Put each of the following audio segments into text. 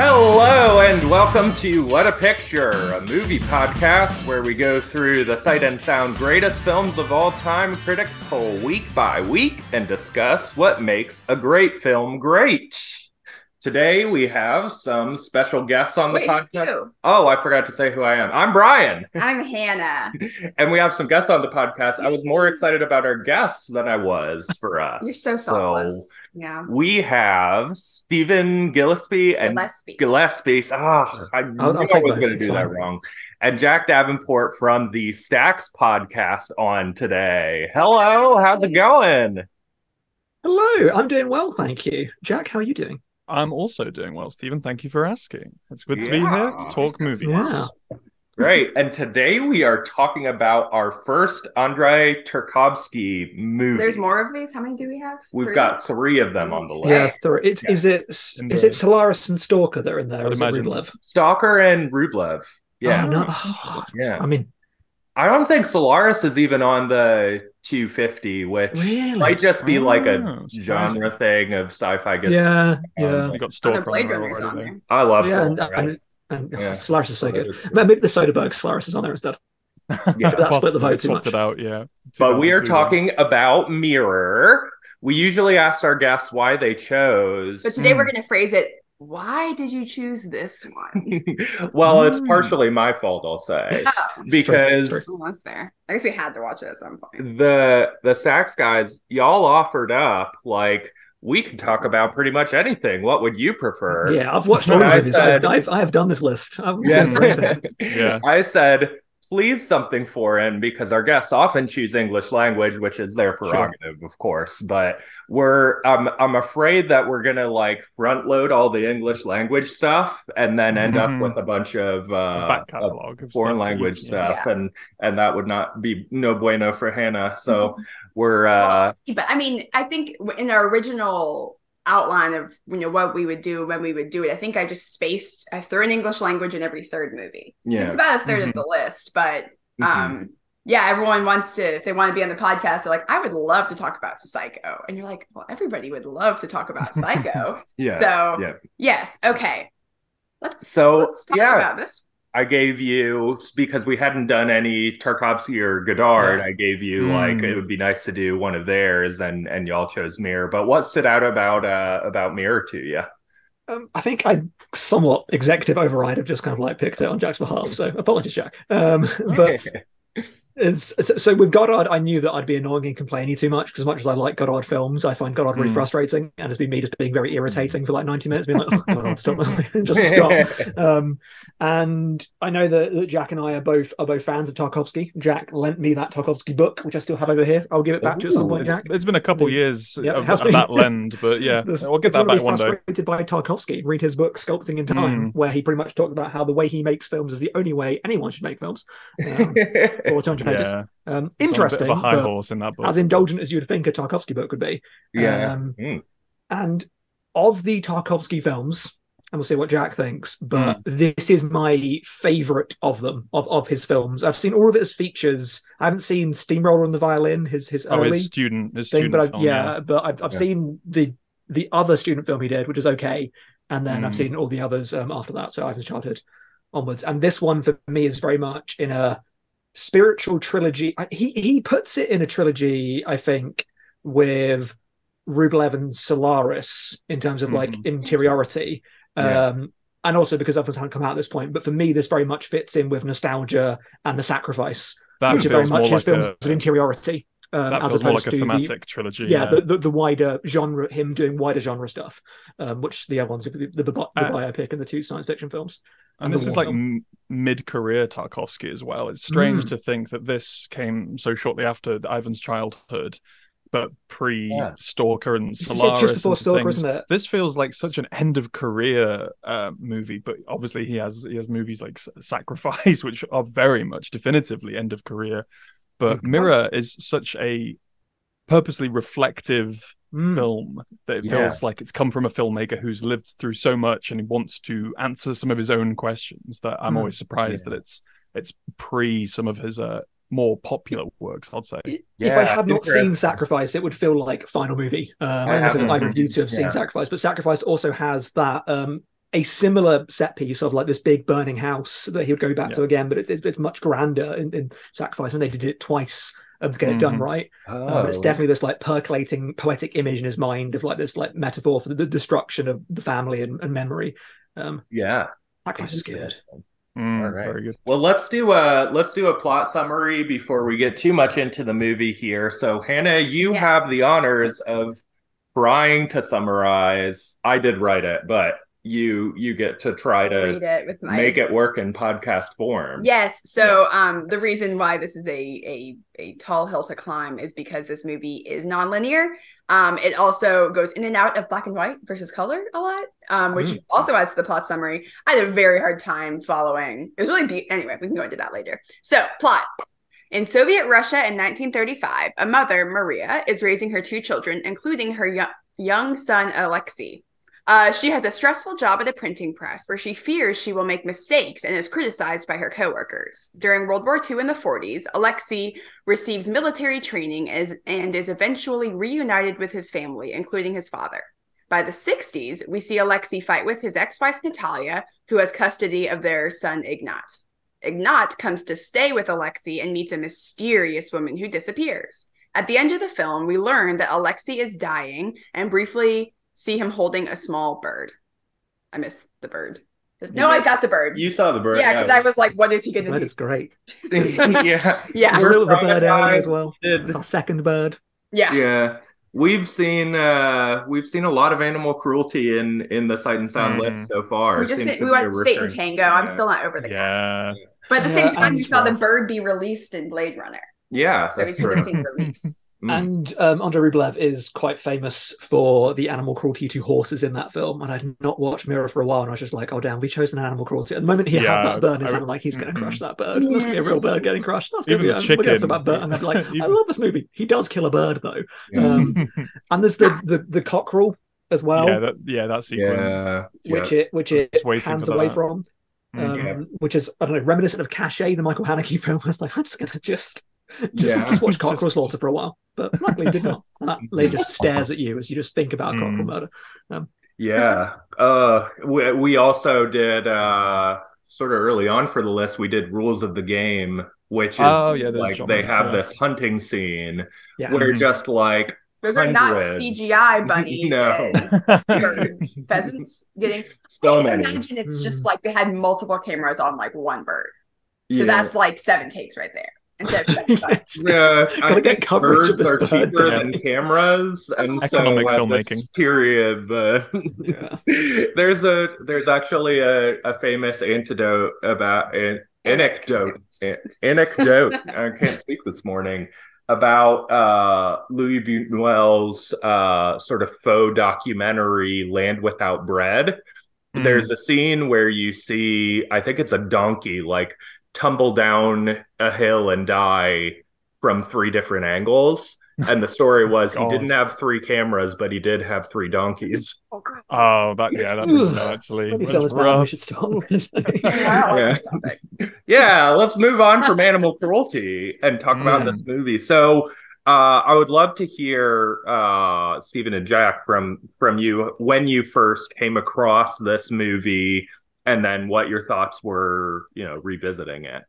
Hello and welcome to What a Picture, a movie podcast where we go through the sight and sound greatest films of all time, critics poll week by week, and discuss what makes a great film great. Today we have some special guests on the Wait, podcast. who? Oh, I forgot to say who I am. I'm Bryan, I'm Hannah. and we have some guests on the podcast. I was more excited about our guests than I was for us. You're so selfless. yeah. We have Stephen Gillespie and Gillespie. Gillespie. Ah, I knew I'll I take was going to do that wrong. And Jack Davenport from the Stacks podcast on today. Hello, how's it going? Hello, I'm doing well, thank you. Jack, how are you doing? I'm also doing well, Stephen. Thank you for asking. It's good to be here to talk movies. Yeah. Great. And today we are talking about our first Andrei Tarkovsky movie. There's more of these. How many do we have? We've Three? got three of them on the list. Yeah, three. it's Yeah. is it In is the- it Solaris and Stalker that are in there? I'd Or is it imagine. Rublev? Stalker and Rublev. Yeah. Oh, no. Yeah. I mean, I don't think Solaris is even on the 250, which really? might just be like a Oh, surprising. genre thing of sci-fi. Gets yeah, um, yeah, You got Oh, Stalker Blade on there Runner's on there. I love yeah, and, Solaris. and, and Yeah. Solaris is so good. Maybe the Soderbergh Solaris is on there instead. Yeah. That split the Possibly vote too much. it out, yeah. but we are 2002. talking about Mirror. We usually ask our guests why they chose. But today Hmm. we're going to phrase it. Why did you choose this one? well, it's Hmm. partially my fault, I'll say, Oh, because True, well, that's fair. I guess we had to watch it at some point. the the Stacks guys, y'all offered up like we can talk about pretty much anything. What would you prefer? Yeah, I've watched all of these. I have I've done this list. I'm Yeah. going for anything. Yeah. I said, please something foreign because our guests often choose English language, which is their prerogative, of course. But we're I'm I'm afraid that we're gonna like front load all the English language stuff and then end Mhm. up with a bunch of uh back catalog of foreign stuff that you- language yeah. stuff and and that would not be no bueno for Hannah. So we're uh But I mean, I think in our original outline of you know what we would do when we would do it, I think I just spaced. I threw an English language in every third movie. Yeah, It's about a 3rd Mhm. of the list, but Mhm. um yeah everyone wants to if they want to be on the podcast they're like i would love to talk about psycho and you're like well everybody would love to talk about psycho yeah. so yeah. yes okay let's So, let's talk yeah. about this I gave you because we hadn't done any Tarkovsky or Godard. Yeah. I gave you Mm. like it would be nice to do one of theirs, and and y'all chose Mirror. But what stood out about uh about Mirror to you? Um, I think I somewhat executive override have just kind of like picked it on Jack's behalf. So apologies, Jack. Um, but so, so with Godard, I knew that I'd be annoying and complaining too much because as much as I like Godard films, I find Godard really Mm. frustrating and it's been me just being very irritating for like 90 minutes, being like, oh, Godard, stop, just stop. Um, and I know that, that Jack and I are both are both fans of Tarkovsky. Jack lent me that Tarkovsky book, which I still have over here. I'll give it back to you at some point, It's, Jack. it's been a couple years Yeah, it of, of that lend, but yeah, This- we'll get that back one day. frustrated by Tarkovsky. Read his book, Sculpting in Time, Mm. where he pretty much talked about how the way he makes films is the only way anyone should make films. Um, or 200 pages. Yeah, Um, interesting, A bit of a high horse in that book. as indulgent as you'd think a Tarkovsky book could be. yeah. Um, Mm. and of the Tarkovsky films, and we'll see what Jack thinks, but Hmm. this is my favorite of them, of, of his films. I've seen all of it as features. I haven't seen Steamroller and the Violin, his his oh, early his student, his thing, student but I've, film, yeah, but I've, I've Yeah. seen the the other student film he did, which is okay, and then I've Mm. seen all the others um, after that. So Ivan's Childhood onwards, and this one for me is very much in a spiritual trilogy. He he puts it in a trilogy, I think, with Rublev and Solaris in terms of like Mhm. interiority. Yeah. Um, and also because others haven't come out at this point, but for me, this very much fits in with nostalgia and the sacrifice, that which are very much his like films a, of interiority. Um, that as feels more like a to the, thematic trilogy. yeah, The, the the wider genre, him doing wider genre stuff, um, which the other ones, the, the, the, Uh, biopic and the two science fiction films. and and this is like m- mid-career Tarkovsky as well. It's strange Mm. to think that this came so shortly after Ivan's childhood, but pre-Stalker and Solaris. just before Stalker, things. isn't it? This feels like such an end of career uh, movie, but obviously he has he has movies like Sacrifice, which are very much definitively end of career. But. Mirror is such a purposely reflective Mm. film that it feels Yes. like it's come from a filmmaker who's lived through so much and he wants to answer some of his own questions that I'm Mm. always surprised Yeah. that it's it's pre some of his uh more popular works i'd say if Yeah, I had not seen Sacrifice, it would feel like final movie. Um, I I don't know if haven't. either of you two have Yeah. seen Sacrifice, but Sacrifice also has that um, a similar set piece of like this big burning house that he would go back Yeah. to again, but it's, it's, it's much grander in, in Sacrifice when they did it twice um, to get it done Mhm. right. Oh, Uh, but it's definitely this like percolating poetic image in his mind of like this like metaphor for the, the destruction of the family and, and memory. Um, yeah. Sacrifice is good. Mm, All right. Very good. Well, let's do a let's do a plot summary before we get too much into the movie here. So, Hannah, you Yes. have the honors of trying to summarize. I did write it, but you you get to try to it my make it work in podcast form. Yes. So um the reason why this is a a a tall hill to climb is because this movie is nonlinear. Um it also goes in and out of black and white versus color a lot. Um which Mm. also adds to the plot summary. I had a very hard time following. It was really be- anyway, we can go into that later. So, plot. In Soviet Russia in 1935, a mother, Maria, is raising her two children, including her young, young son, Alexei. Uh, she has a stressful job at a printing press where she fears she will make mistakes and is criticized by her coworkers. During World War II in the 40s, Alexei receives military training as, and is eventually reunited with his family, including his father. By the 60s, we see Alexei fight with his ex wife Natalia, who has custody of their son Ignat. Ignat comes to stay with Alexei and meets a mysterious woman who disappears. At the end of the film, we learn that Alexei is dying and briefly see him holding a small bird. I missed the bird. No, I got the bird. You saw the bird. yeah, because I was like, what is he going to That do? is great. yeah. Yeah. There's a little of a bird area traumatized. as well. It's our second bird. Yeah. yeah we've seen uh we've seen a lot of animal cruelty in in the sight and sound Mhm. list so far We, just, Seems to we be a went Satan recurring- Tango. I'm still not over the cat. Yeah. But at the Yeah, same time, and we saw the bird be released in Blade Runner. yeah So we that's could true have seen release. Mm. And um, Andrei Rublev is quite famous for the animal cruelty to horses in that film. And I'd not watched Mirror for a while, and I was just like, "Oh damn, we chose an animal cruelty." At the moment he Yeah, had that bird, it I- sounded like he's going to crush that bird. It must be a real bird getting crushed. That's going to Even be a chicken. chicken. about bird. And I'm like, I love this movie. He does kill a bird though. Yeah. Um, and there's the the, the cockerel as well, yeah, that yeah, that sequence. yeah which yeah. it which it hands away that. from. Mm. Um, Yeah. which is I don't know, reminiscent of Cache, the Michael Haneke film. I was like, I'm just gonna just just, Yeah. just watch Cockerel Just- Slaughter for a while, but luckily did not. And that lady just stares at you as you just think about Mm. Cockerel murder. yeah uh we, we also did uh sort of early on for the list we did rules of the game which is Oh, yeah, the like John they have yeah. this hunting scene Yeah, where Mhm. just like Those are not CGI bunnies. No. birds, pheasants getting. so I many imagine it's just Mm. like they had multiple cameras on like one bird. So Yeah. that's like seven takes right there instead of Yeah, Gotta I get think coverage of birds this are bird. cheaper Yeah. than cameras, and Economic so at filmmaking. this period, the Yeah. there's a there's actually a, a famous antidote about an anecdote anecdote. I can't speak this morning about uh, Luis Buñuel's uh, sort of faux documentary "Land Without Bread." Mm. There's a scene where you see, I think it's a donkey, like tumble down a hill and die from three different angles. And the story was he didn't have three cameras, but he did have three donkeys. Oh, God. Oh, that yeah, that is Ugh. actually Maybe that's film is bad. We rough. should stop. Yeah, Yeah. that topic. Yeah, let's move on from animal cruelty and talk about Mm. this movie. So, uh, I would love to hear uh, Stephen and Jack from from you when you first came across this movie, and then what your thoughts were, you know, revisiting it.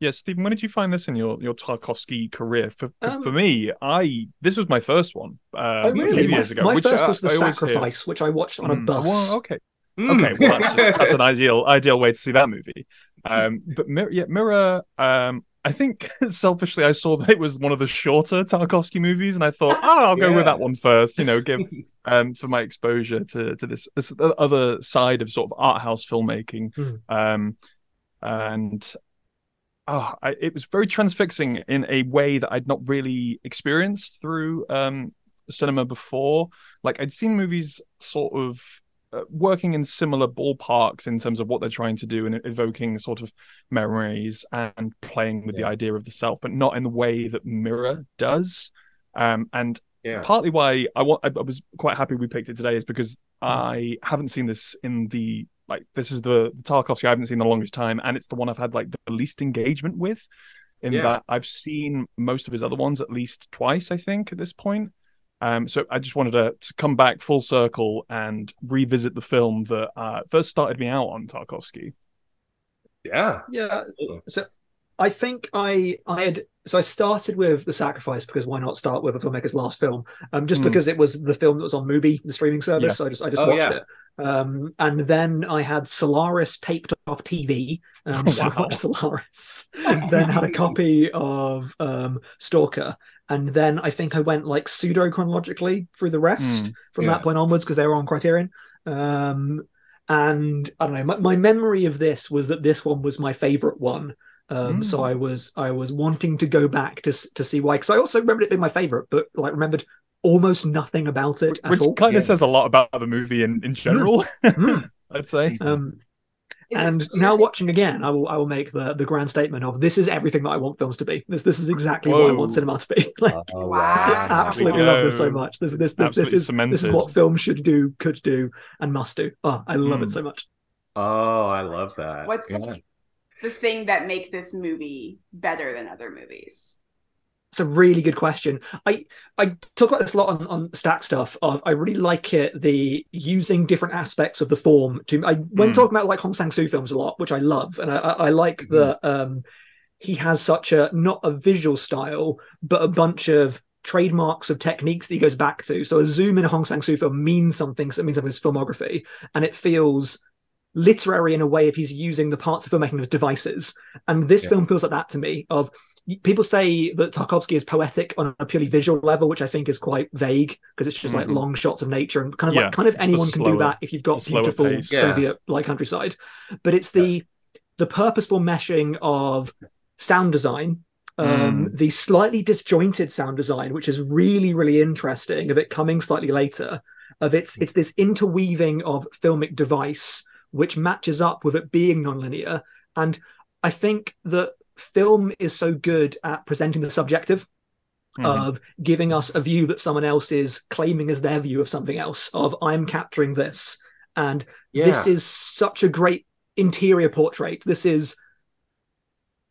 Yeah, Stephen, when did you find this in your your Tarkovsky career? For for, Um, for me, I this was my first one. Uh, Oh a really? few My, years ago. my which first I- was the I sacrifice, which I watched on a Mm, bus. Well, okay, Mm. okay, well, that's, that's an ideal ideal way to see that movie. Um, but Mir- yeah, Mirror. Um, I think selfishly, I saw that it was one of the shorter Tarkovsky movies, and I thought, oh, I'll go Yeah. with that one first. You know, give um for my exposure to to this, this other side of sort of art house filmmaking. Mm. Um, and oh, I, it was very transfixing in a way that I'd not really experienced through um cinema before. Like I'd seen movies sort of uh, working in similar ballparks in terms of what they're trying to do and evoking sort of memories and playing with the idea of the self, but not in the way that Mirror does. Um, and Yeah. partly why I want I, I was quite happy we picked it today is because I haven't seen this in the like this is the, the Tarkovsky I haven't seen the longest time, and it's the one I've had like the least engagement with. In Yeah. that I've seen most of his other ones at least twice, I think, at this point. Um, so I just wanted to, to come back full circle and revisit the film that uh, first started me out on Tarkovsky. Yeah. Yeah. So I think I I had so I started with The Sacrifice because why not start with a filmmaker's last film? Um, just Mm. because it was the film that was on Mubi, the streaming service. Yeah. So I just I just Oh, watched yeah. it. Um, and then I had Solaris taped off TV. Um, Oh, so I watched Solaris. then had a copy of um, Stalker, and then I think I went like pseudo chronologically through the rest Mm, from yeah. that point onwards because they were on Criterion. Um, and I don't know, my, my memory of this was that this one was my favorite one. Um, so Mm. I was I was wanting to go back to to see why because I also remembered it being my favorite, but like remembered almost nothing about it at which all. kind Yeah. of says a lot about the movie in, in general, Mm. I'd say. Um, and now watching again, I will I will make the the grand statement of this is everything that I want films to be. This this is exactly what I want cinema to be. like, Oh, Wow. I absolutely love this so much. This this this, this absolutely is this is what films should do, could do, and must do. Oh, I love it Mm. so much. Oh, I love that. What's Yeah. The thing that makes this movie better than other movies? It's a really good question. I I talk about this a lot on, on stack stuff. Of I really like it the using different aspects of the form to. I when Mm. talking about like Hong Sang Soo films a lot, which I love, and I, I I like that um he has such a not a visual style, but a bunch of trademarks of techniques that he goes back to. So a zoom in a Hong Sang Soo film means something. So it means something his filmography, and it feels literary in a way if he's using the parts of filmmaking as devices. And this Yeah. film feels like that to me. Of people say that Tarkovsky is poetic on a purely visual level, which I think is quite vague because it's just like Mhm. long shots of nature and kind of Yeah, like kind of it's the anyone can do that if you've got beautiful pace. Yeah. Soviet like countryside. But it's the the purposeful meshing of sound design. Um, Mm. the slightly disjointed sound design, which is really, really interesting, of it coming slightly later, of it's it's this interweaving of filmic device which matches up with it being nonlinear. And I think that film is so good at presenting the subjective Mhm. of giving us a view that someone else is claiming as their view of something else, of I'm capturing this. And Yeah. this is such a great interior portrait. This is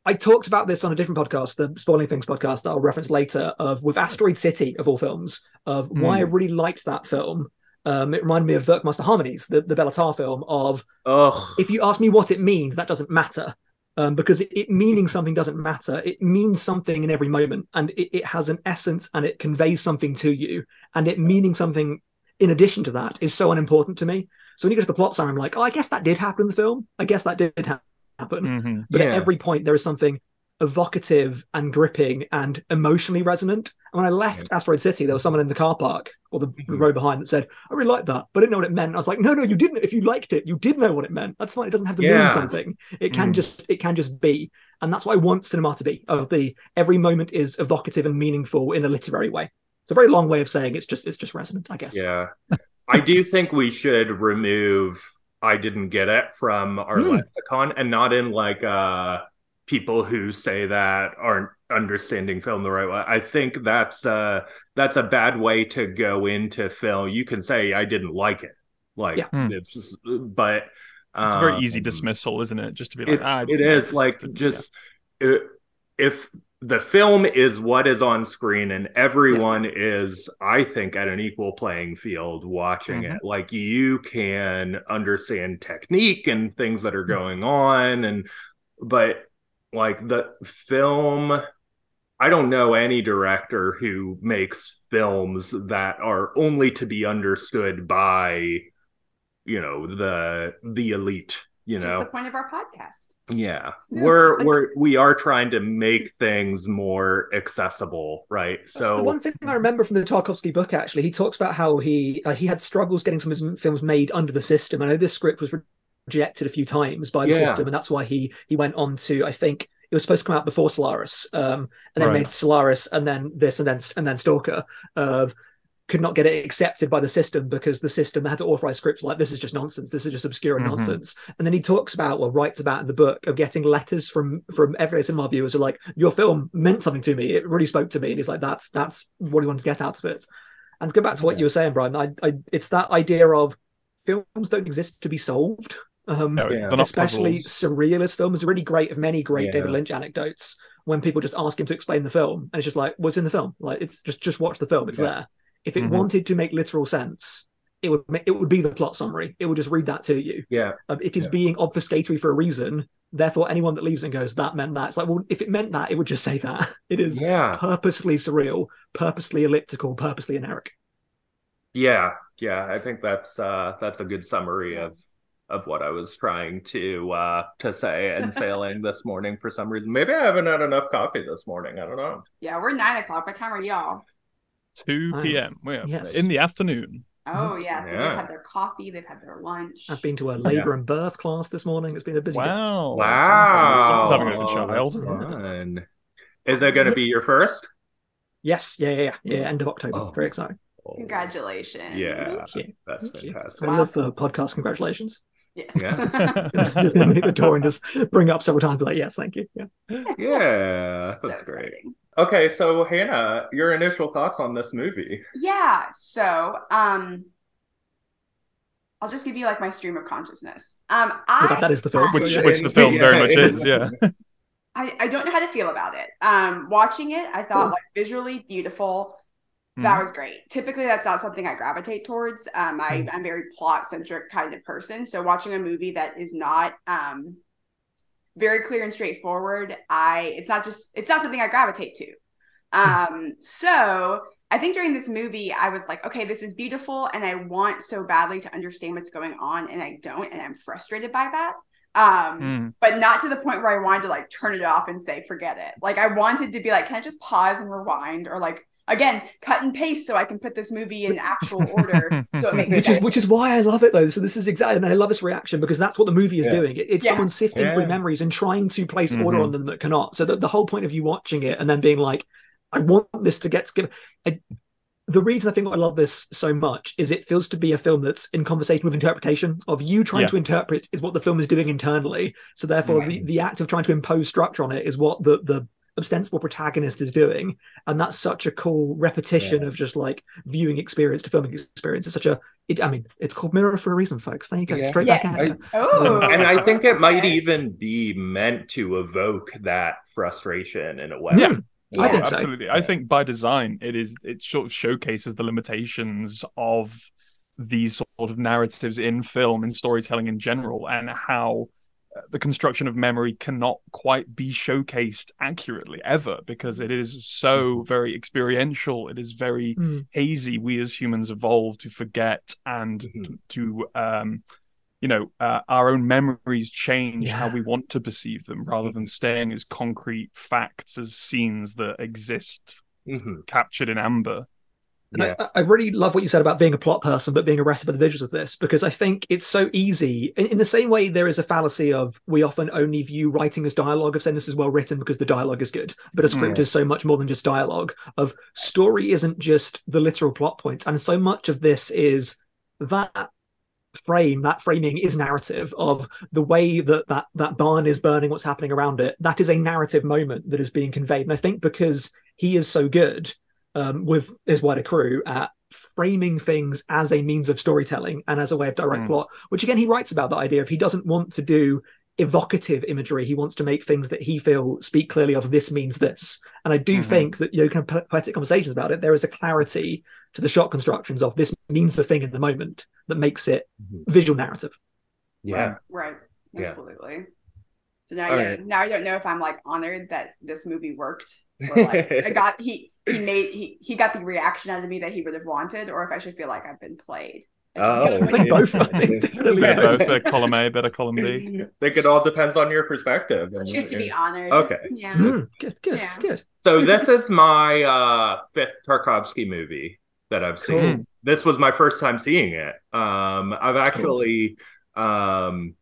I talked about this on a different podcast, the Spoiling Things podcast that I'll reference later, of with Asteroid City of all films, of why I really liked that film. Um, it reminded me of Werckmeister Harmonies, the, the Béla Tarr film, of Ugh. if you ask me what it means, that doesn't matter. Um, because it, it meaning something doesn't matter. It means something in every moment, and it, it has an essence and it conveys something to you. And it meaning something in addition to that is so unimportant to me. So when you go to the plot summary, I'm like, oh, I guess that did happen in the film. I guess that did ha- happen. Mhm. But Yeah. at every point, there is something evocative and gripping and emotionally resonant. And when I left Asteroid City, there was someone in the car park or the, the Mhm. row behind that said, I really liked that, but I didn't know what it meant. I was like, no, no, you didn't. If you liked it, you did know what it meant. That's fine. It doesn't have to Yeah. mean something. It can Mm. just it can just be. And that's what I want cinema to be. Of the every moment is evocative and meaningful in a literary way. It's a very long way of saying it's just it's just resonant, I guess. Yeah. I do think we should remove I didn't get it from our Hmm. lexicon and not in like uh people who say that aren't understanding film the right way. I think that's uh that's a bad way to go into film. You can say I didn't like it. Like Yeah. Hmm. it's just- but It's a very easy um, dismissal, isn't it? Just to be like, it, ah, it yeah, is like yeah. just uh, if the film is what is on screen and everyone is i think at an equal playing field watching Mhm. it like you can understand technique and things that are Mm-hmm. going on and but like the film i don't know any director who makes films that are only to be understood by you know the the elite you Which know is the point of our podcast. yeah, Yeah, we're and- we're we are trying to make things more accessible, right? That's So the one thing I remember from the Tarkovsky book. Actually, he talks about how he uh, he had struggles getting some of his films made under the system. I know this script was rejected a few times by the Yeah. system, and that's why he he went on to I think it was supposed to come out before Solaris, um, and then Right. made Solaris, and then this, and then and then Stalker. Of could not get it accepted by the system because the system had to authorize scripts like this is just nonsense this is just obscure Mhm. nonsense and then he talks about or writes about in the book of getting letters from from every cinema viewers who are like your film meant something to me it really spoke to me and he's like that's that's what he wanted to get out of it and to go back to what Yeah. you were saying bryan I, I it's that idea of films don't exist to be solved um No, Yeah. especially puzzles. surrealist films are really great of many great Yeah. David Lynch anecdotes when people just ask him to explain the film and it's just like what's in the film like it's just just watch the film it's Yeah. there If it Mhm. wanted to make literal sense, it would ma- it would be the plot summary. It would just read that to you. Yeah. Um, it is Yeah. being obfuscatory for a reason. Therefore, anyone that leaves and goes, that meant that. It's like, well, if it meant that, it would just say that. It is Yeah. purposely surreal, purposely elliptical, purposely generic. Yeah. Yeah. I think that's uh that's a good summary of of what I was trying to uh to say and failing this morning for some reason. Maybe I haven't had enough coffee this morning. I don't know. Yeah, we're nine o'clock. What time are y'all? 2 Oh, p.m. We're yes. in the afternoon. Oh yeah, so Yeah. they've had their coffee, they've had their lunch. I've been to a labor and birth class this morning. It's been a busy day. Wow. Wow. Someone's having a child. that's fun. Is that gonna be your first? Yes, yeah, yeah, yeah, yeah. End of October. Oh. Very exciting. Congratulations. Yeah. Thank you. That's Thank you. fantastic. I love the podcast. Congratulations. Yes. Yeah. Hit the door and just bring up several times. Like, yes, thank you. Yeah. Yeah, So that's great. exciting. Okay, so Hannah, your initial thoughts on this movie? Yeah, so um I'll just give you like my stream of consciousness. Um I But that, that is the film. Which, which the film very much is, yeah. I, I don't know how to feel about it. Um, watching it, I thought like visually beautiful. That was great. Typically, that's not something I gravitate towards. Um, I, I'm a very plot centric kind of person. So watching a movie that is not um very clear and straightforward, I it's not just it's not something I gravitate to. Um, so I think during this movie, I was like, okay, this is beautiful, and I want so badly to understand what's going on, and I don't, and I'm frustrated by that. Um, Mm. but not to the point where I wanted to like turn it off and say, forget it. Like I wanted to be like, can I just pause and rewind or like again, cut and paste so I can put this movie in actual order so it makes which sense. is which is why I love it though. So this is exactly, and I love this reaction because that's what the movie is Yeah. doing. It, it's Yeah. someone sifting Yeah. through memories and trying to place order Mhm. on them that cannot. So the, the whole point of you watching it and then being like, I want this to get to give. I, the reason I think I love this so much is it feels to be a film that's in conversation with interpretation of you trying Yeah. to interpret is what the film is doing internally. So therefore, the, the act of trying to impose structure on it is what the the ostensible protagonist is doing, and that's such a cool repetition of just like viewing experience to filming experience. It's such a, it, I mean, it's called Mirror for a reason, folks. There you go, Yeah. straight Yes. back at I- it. Oh, and I think it might okay. even be meant to evoke that frustration in a way. Yeah. I Yeah. think so. absolutely. I think by design, it is it sort of showcases the limitations of these sort of narratives in film and storytelling in general, and how the construction of memory cannot quite be showcased accurately ever because it is so very experiential. It is very Mm. hazy. We as humans evolve to forget and Mhm. to, um, you know, uh, our own memories change how we want to perceive them rather than staying as concrete facts, as scenes that exist Mhm. captured in amber. And Yeah. I, I really love what you said about being a plot person, but being arrested by the visuals of this, because I think it's so easy. In, in the same way, there is a fallacy of we often only view writing as dialogue, of saying this is well written because the dialogue is good. But a script Mm. is so much more than just dialogue. Of story isn't just the literal plot points, and so much of this is that frame that framing is narrative of the way that that that barn is burning what's happening around it that is a narrative moment that is being conveyed and i think because he is so good um, with his wider crew at framing things as a means of storytelling and as a way of direct Mm. plot which again he writes about that idea of he doesn't want to do evocative imagery he wants to make things that he feel speak clearly of this means this and i do Mhm. think that you know kind of poetic conversations about it there is a clarity to the shot constructions of this means the thing in the moment that makes it Mhm. visual narrative Yeah. Right. Yeah. Absolutely. So now, All yeah, right. now I don't know if I'm like honored that this movie worked, or like I got he he made he he got the reaction out of me that he would have wanted, or if I should feel like I've been played. Oh, I think both, I think, definitely Bit both. both, a column A, bit of column B. I think it all depends on your perspective. and Choose to what be honored. Okay. Yeah. Mm, good good Yeah. good So this is my uh, fifth Tarkovsky movie that I've seen. Cool. This was my first time seeing it. Um, I've actually um,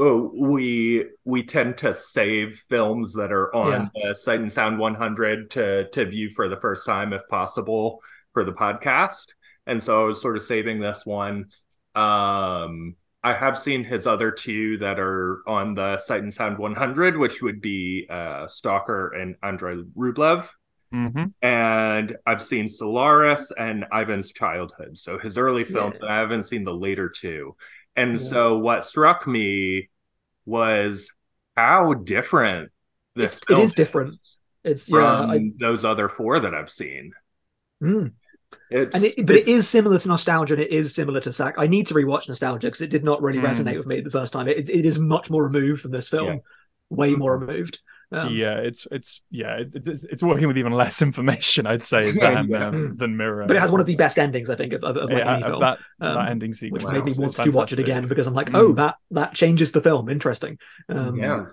oh, we we tend to save films that are on the Sight and Sound 100 to to view for the first time if possible for the podcast. And so I was sort of saving this one. Um, I have seen his other two that are on the Sight and Sound 100, which would be uh, Stalker and Andrei Rublev. hmm And I've seen Solaris and Ivan's Childhood. So his early films, Yeah. and I haven't seen the later two. And Yeah. so what struck me was how different this It's- film is different. it's yeah from I, those other four that I've seen. mm. It's, and it, but it it's- similar to nostalgia and it is similar to sack i need to rewatch nostalgia because it did not really Mm. resonate with me the first time it, it is much more removed from this film Yeah. way more removed yeah, it's it's yeah, it, it's, it's working with even less information, I'd say, than yeah. um, than Mirror. but it has one of the best endings i think of, of, of like Yeah, any film that um, that ending sequence, which made me want to watch it again because i'm like Mm. oh that that changes the film interesting um, yeah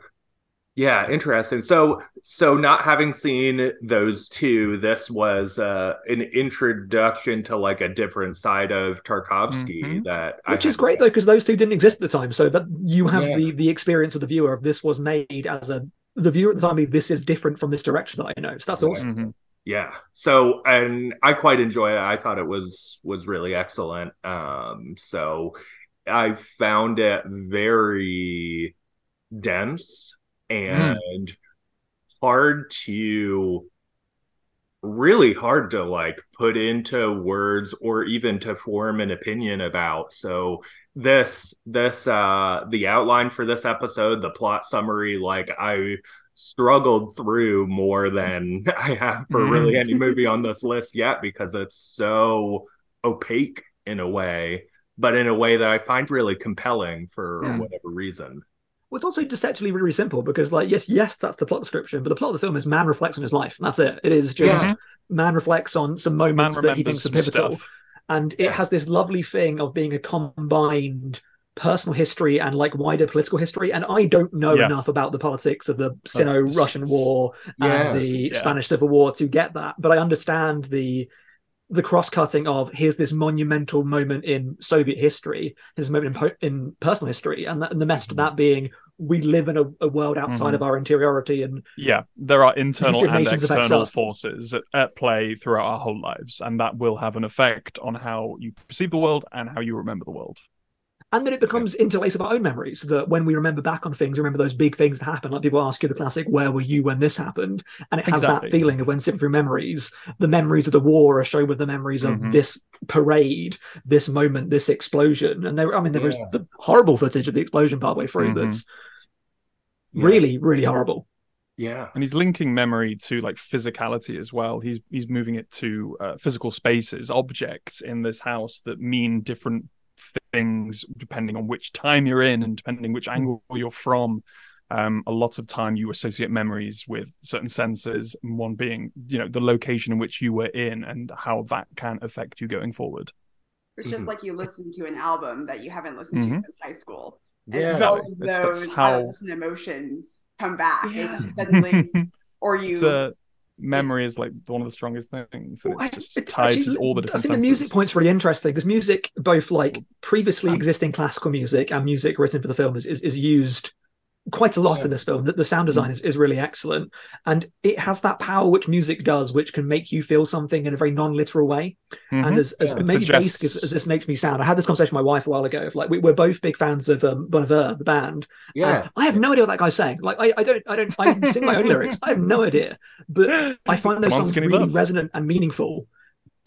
yeah interesting so so not having seen those two this was uh an introduction to like a different side of tarkovsky Mhm. that I which is great though because those two didn't exist at the time so that you have Yeah. the the experience of the viewer of this was made as a the viewer at the time this is different from this direction that i know. So that's Right. awesome. Mhm. yeah. So and i quite enjoy it. I thought it was was really excellent. Um so i found it very dense and hard to really hard to like put into words or even to form an opinion about so this this uh the outline for this episode the plot summary like i struggled through more than i have for Mhm. really any movie on this list yet because it's so opaque in a way but in a way that i find really compelling for Yeah. whatever reason Well, it's also deceptively really simple because, like, yes, yes, that's the plot description, but the plot of the film is man reflects on his life. That's it. It is just Yeah. man reflects on some moments that he thinks are pivotal, stuff. and it Yeah. has this lovely thing of being a combined personal history and like wider political history. And I don't know Yeah. enough about the politics of the Sino-Russian s- War and the. Spanish Civil War to get that, but I understand the the cross-cutting of here's this monumental moment in Soviet history, here's a moment in, po- in personal history, and, that, and the message of Mhm. that being we live in a, a world outside Mhm. of our interiority, and Yeah, there are internal and external forces at play throughout our whole lives, and that will have an effect on how you perceive the world and how you remember the world. And then it becomes interlaced with our own memories. That when we remember back on things, remember those big things that happened. Like people ask you the classic, "Where were you when this happened?" And it has Exactly. that feeling of when sifting through memories, the memories of the war are shown with the memories of Mhm. this parade, this moment, this explosion. And there, I mean, there was the horrible footage of the explosion partway through. Mhm. That's Yeah. really, really horrible. yeah and he's linking memory to like physicality as well he's he's moving it to uh, physical spaces objects in this house that mean different things depending on which time you're in and depending which angle you're from um, a lot of time you associate memories with certain senses and one being you know the location in which you were in and how that can affect you going forward It's just Mhm. like you listen to an album that you haven't listened to Mhm. since high school. And Yeah. all Exactly. of That's- that's those how- unlistened emotions come back. Yeah. And suddenly, or you. it's a memory is like one of the strongest things and it's just tied actually- to all the different. I think the senses. music point's really interesting. Because music, both like previously existing classical music and music written for the film, is is, is used quite a lot Yeah. in this film. The, the sound design is, is really excellent, and it has that power which music does, which can make you feel something in a very non-literal way. Mhm. And as, as Yeah. Maybe suggests- basic as, as this makes me sound, I had this conversation with my wife a while ago. Of like, we, we're both big fans of um, Bon Iver, the band. yeah And I have no idea what that guy's saying. Like, I, I don't, I don't, I sing my own lyrics. I have no idea, but I find those Come on, songs Skinny really Love. resonant and meaningful.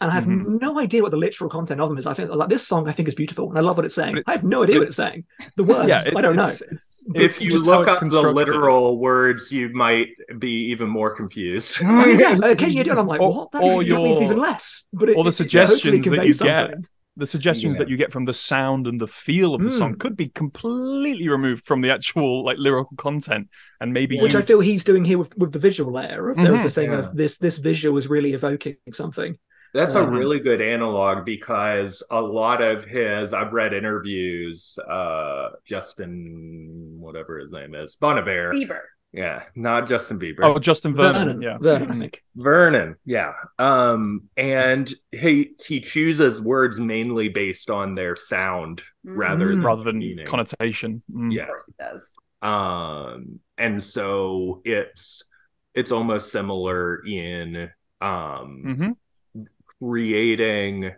And I have Mhm. no idea what the literal content of them is. I think I was like, this song I think is beautiful, and I love what it's saying. It- I have no idea but- what it's saying. The words, yeah it- I don't know. it's- it's- if you look up the literal words you might be even more confused yeah, occasionally I do, and I'm like, Or- what? That, or even- that means even less. But it, or the it- it suggestions that conveys you get. the suggestions Yeah. that you get from the sound and the feel of the song Mm. could be completely removed from the actual like lyrical content and maybe Which you I feel he's doing here with, with the visual layer. Of, There was a thing Yeah. of this this visual is really evoking something. That's a Mhm. really good analog because a lot of his I've read interviews, uh Justin whatever his name is, Bon Iver. Bieber. Yeah, not Justin Bieber. oh Justin Vernon, Vernon, yeah Vernon, Vernon, yeah. Um and he he chooses words mainly based on their sound rather Mm. than rather than meaning. connotation Mm. Yeah. Of course it does. um and so it's it's almost similar in um Mhm. Creating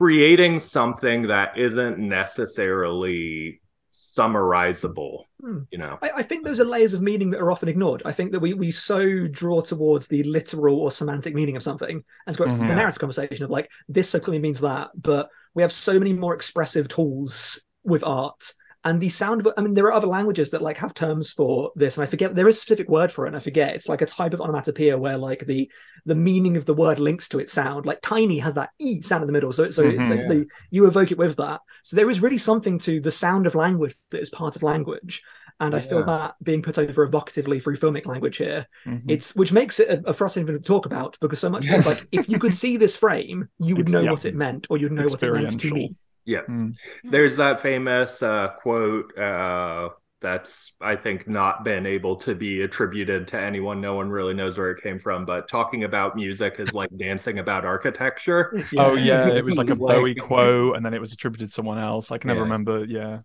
creating something that isn't necessarily summarizable Hmm. you know I, I think those are layers of meaning that are often ignored. I think that we we so draw towards the literal or semantic meaning of something, and go back to Mhm. the narrative conversation of like this so clearly means that, but we have so many more expressive tools with art, and the sound of I mean, there are other languages that like have terms for this, and I forget there is a specific word for it, and I forget. It's like a type of onomatopoeia where like the the meaning of the word links to its sound. Like tiny has that e sound in the middle, so so it's Mhm. the, Yeah. the you evoke it with that. So there is really something to the sound of language that is part of language. And I feel that being put over evocatively through filmic language here, Mhm. it's which makes it a, a frustrating thing to talk about because so much like if you could see this frame, you would Ex- know yeah. what it meant, or you'd know what it meant to Experiential. Me. Mm. There's that famous uh, quote uh, that's, I think, not been able to be attributed to anyone. No one really knows where it came from, but talking about music is like dancing about architecture. Oh yeah, it was like a Like- Bowie quote, and then it was attributed to someone else. I can never Yeah. remember. Yeah,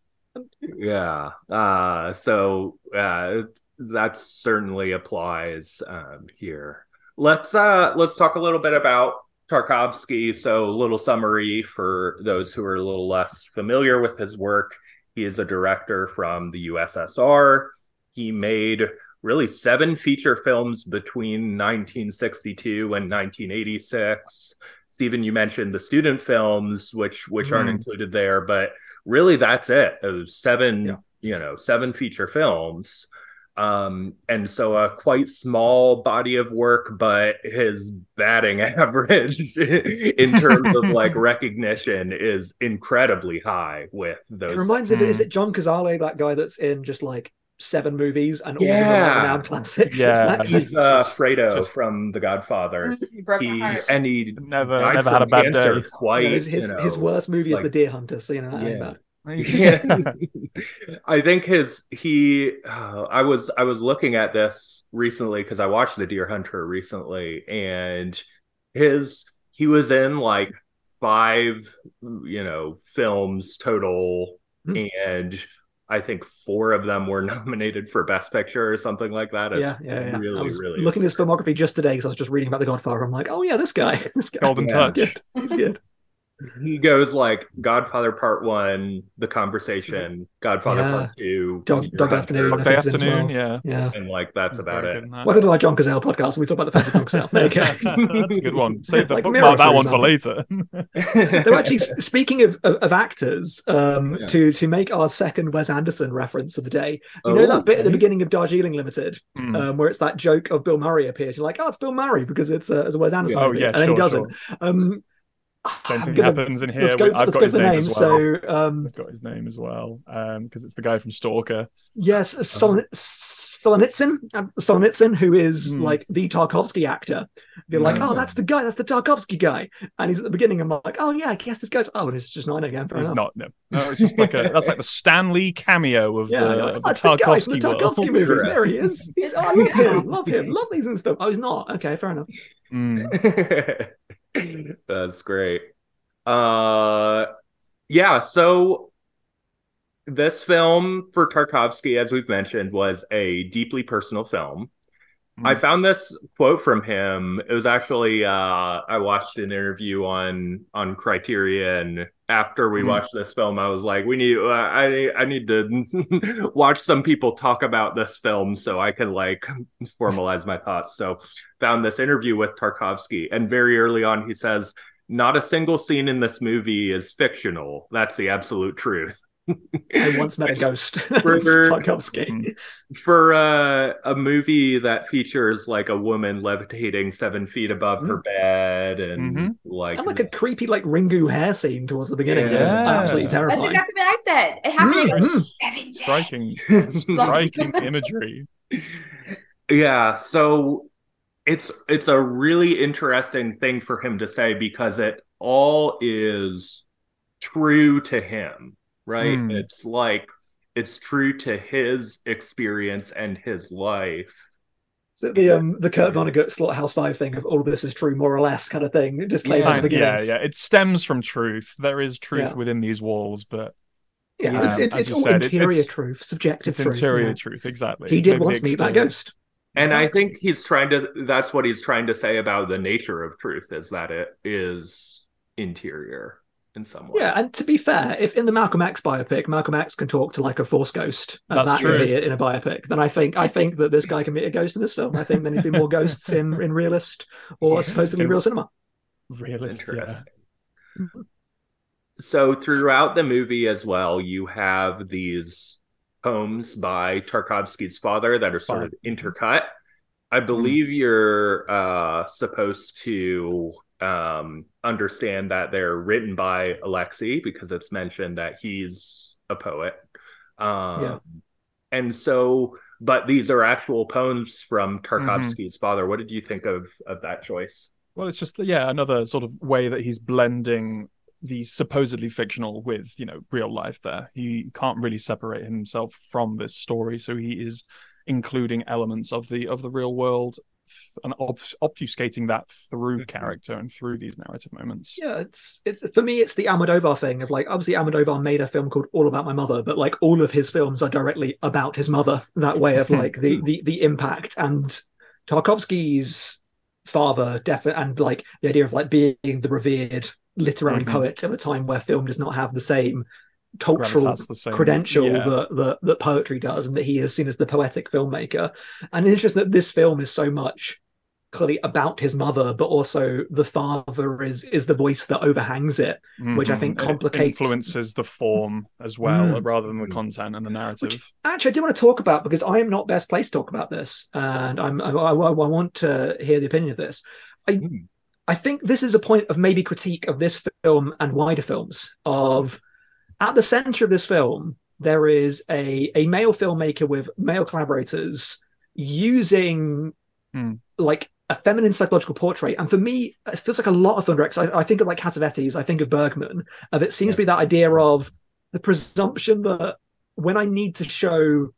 Yeah. Uh, so uh, that certainly applies um, here. Let's uh, let's talk a little bit about Tarkovsky. So, a little summary for those who are a little less familiar with his work. He is a director from the USSR. He made really seven feature films between 1962 and 1986. Stephen, you mentioned the student films, which which aren't Mhm. included there, but really that's it. It seven, Yeah. you know, seven feature films. Um, and so a quite small body of work, but his batting average in terms of like recognition is incredibly high with those. It reminds me of is Mm. it John Cazale, that guy that's in just like seven movies and all of them Yeah. are renowned classics? Yeah. He's uh, Fredo just- from The Godfather. He He and he never never had a bad cancer day. Quite, Yeah, his his, you know, his worst movie is The Deer Hunter, so you know that ain't Yeah. Bad. yeah i think his he uh, i was i was looking at this recently because i watched the deer hunter recently and his he was in like five you know films total Hmm. and i think four of them were nominated for best picture or something like that it's yeah, yeah, yeah. really I was really looking at his filmography just today because I was just reading about The Godfather. I'm like, oh yeah, this guy, this guy, Golden Yeah. he's Touch. good. He's good. He goes like godfather part one the conversation godfather Yeah. part two Dog- Deer Dog Hunter, Afternoon, I Dog think in as Afternoon. well. Yeah. Yeah. and like that's about it good in that. Welcome to our John Cazale podcast, and we talk about the films of John Cazale. There you go. That's a good one. Save the Like bookmark Mirror, that for one for later. Though actually, speaking of, of, of actors, um, Yeah. to to make our second Wes Anderson reference of the day, you know Oh, that bit at the beginning of Darjeeling Limited, Hmm. um, where it's that joke of Bill Murray appears. You're like, oh, it's Bill Murray because it's a, it's a Wes Anderson Oh movie, yeah, and then he doesn't. sure. Um, Same I'm thing gonna- happens in here. Let's go, We- I've got go his for the name as well. So, um, I've got his name as well because it's the guy from Stalker. yes, Solon- Solonitsyn, uh, Solonitsyn, who is Hmm. like the Tarkovsky actor. They're like, Hmm. oh, that's the guy, that's the Tarkovsky guy, and he's at the beginning. I'm like, oh yeah, I guess this guy's. Oh, and it's just not again. Fair He's enough. not. No, no, it's just like a. That's like the Stan Lee cameo of Yeah, the, you're like, of oh, the that's the guy from Tarkovsky the Tarkovsky world. movies. There he is. He's, oh, I love him. Love him. Love these in this film. Oh, he's not. Okay, fair enough. Mm. That's great. Uh yeah, so this film for Tarkovsky, as we've mentioned, was a deeply personal film. I Mm. found this quote from him. It was actually uh I watched an interview on on Criterion after we Mhm. watched this film. I was like, we need uh, I I need to watch some people talk about this film so I can like formalize my thoughts. So found this interview with Tarkovsky and very early on he says not a single scene in this movie is fictional. That's the absolute truth. I once met a ghost. For- Tarkovsky. Mm. for uh, a movie that features like a woman levitating seven feet above her bed and Mhm. like, And like a creepy, like Ringu hair scene towards the beginning. Yeah. It's Yeah. absolutely That's terrifying. exactly what I said. It happened Mm, in mm. Striking, striking imagery. yeah so it's it's a really interesting thing for him to say because it all is true to him right Hmm. it's like it's true to his experience and his life So the um the Kurt Vonnegut Slaughterhouse Five thing of all of this is true more or less kind of thing. Just claimed at the beginning. yeah, yeah. It stems from truth. There is truth Yeah. within these walls, but Yeah, Yeah, it's, it's, it's all said, interior it's- truth, subjective it's truth. interior yeah. truth. Exactly. He did Maybe once meet that ghost. And I think he's trying to that's what he's trying to say about the nature of truth is that it is interior in some way. Yeah, and to be fair, if in the Malcolm X biopic, Malcolm X can talk to like a force ghost, and That's that true. can be it in a biopic, then I think I think that this guy can be a ghost in this film. I think there needs to be more ghosts in in realist or Yeah. supposedly real cinema. It's Realist, yeah. interesting. so throughout the movie as well, you have these poems by Tarkovsky's father that are sort of intercut. I Hmm. believe you're uh, supposed to um, understand that they're written by Alexei because it's mentioned that he's a poet. Um, Yeah. And so, but these are actual poems from Mm-hmm. Tarkovsky's father. What did you think of of that choice? Well, it's just yeah, another sort of way that he's blending the supposedly fictional with you know real life. There, he can't really separate himself from this story, so he is including elements of the of the real world and obf- obfuscating that through Mhm. character and through these narrative moments. Yeah, it's it's for me it's the Almodovar thing of like obviously Almodovar made a film called All About My Mother, but like all of his films are directly about his mother. That way of like the the the impact and Tarkovsky's father definitely and like the idea of like being the revered literary Mhm. poet at a time where film does not have the same cultural Gravitas the same. credential Yeah. that, that that poetry does, and that he is seen as the poetic filmmaker. And it's just that this film is so much clearly about his mother, but also the father is is the voice that overhangs it. which I Mhm. think It complicates- influences the form as well, Mm. rather than the content and the narrative. Actually, I do want to talk about because I am not best placed to talk about this, and I'm I, I, I want to hear the opinion of this. I Hmm. I think this is a point of maybe critique of this film and wider films. Of at the center of this film, there is a a male filmmaker with male collaborators using Hmm. like a feminine psychological portrait. And for me, it feels like a lot of film directors. I, I think of like Cassavetes, I think of Bergman. Of it seems to be that idea of the presumption that when I need to show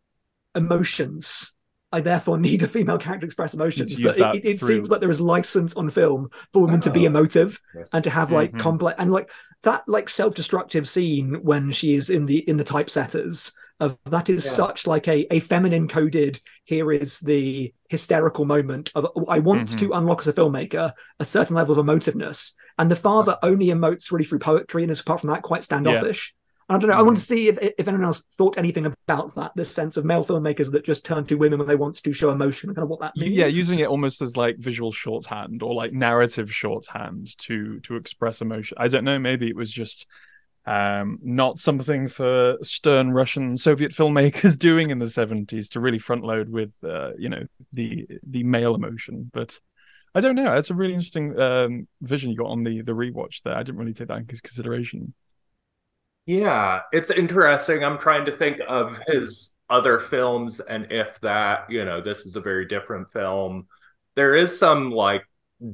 emotions, I therefore need a female character to express emotions. to use That that it, it through- seems like there is license on film for women to be Oh. emotive Yes. and to have like Mhm. complex and like that like self-destructive scene when she is in the in the typesetters of that is such like a a feminine coded here is the hysterical moment of i want Mhm. to unlock as a filmmaker a certain level of emotiveness. And the father only emotes really through poetry and is apart from that quite standoffish I don't know. I want to see if, if anyone else thought anything about that. This sense of male filmmakers that just turn to women when they want to show emotion, kind of what that means. yeah using it almost as like visual shorthand or like narrative shorthand to to express emotion i don't know maybe it was just um not something for stern russian soviet filmmakers doing in the 70s to really front load with uh, you know the the male emotion but i don't know it's a really interesting um vision you got on the the rewatch there i didn't really take that into consideration Yeah, it's interesting. I'm trying to think of his other films and if that, you know, this is a very different film. There is some like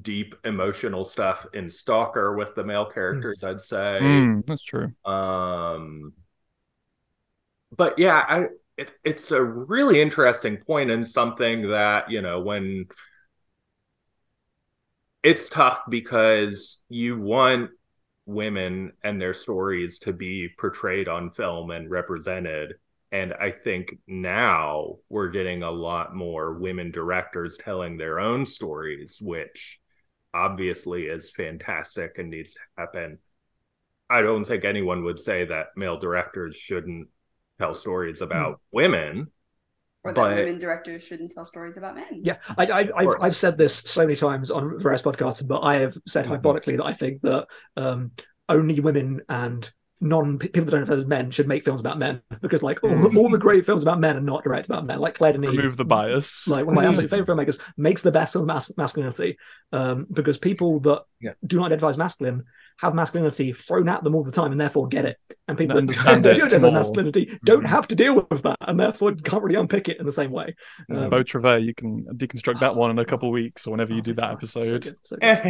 deep emotional stuff in Stalker with the male characters, I'd say. Mm, that's true Um but yeah, I it, it's a really interesting point and something that, you know, when it's tough because you want women and their stories to be portrayed on film and represented. And I think now we're getting a lot more women directors telling their own stories, which obviously is fantastic and needs to happen. I don't think anyone would say that male directors shouldn't tell stories hmm. about women. Or that women directors shouldn't tell stories about men. Yeah, I, I, I've. I've said this so many times on various podcasts, but I have said Mhm. hyperbolically that I think that um, only women and non people that don't have men should make films about men because like all, Mhm. all the great films about men are not directed about men. Like Claire Denis, remove the bias like one of my absolute favorite filmmakers, makes the best of mas- masculinity um, because people that Yeah. do not identify as masculine have masculinity thrown at them all the time and therefore get it. And people And that understand don't it identify as more. masculinity don't Mhm. have to deal with that and therefore can't really unpick it in the same way. Um, Beau Travail, you can deconstruct that one in a couple of weeks or whenever you Oh do that God, so episode. good, so good.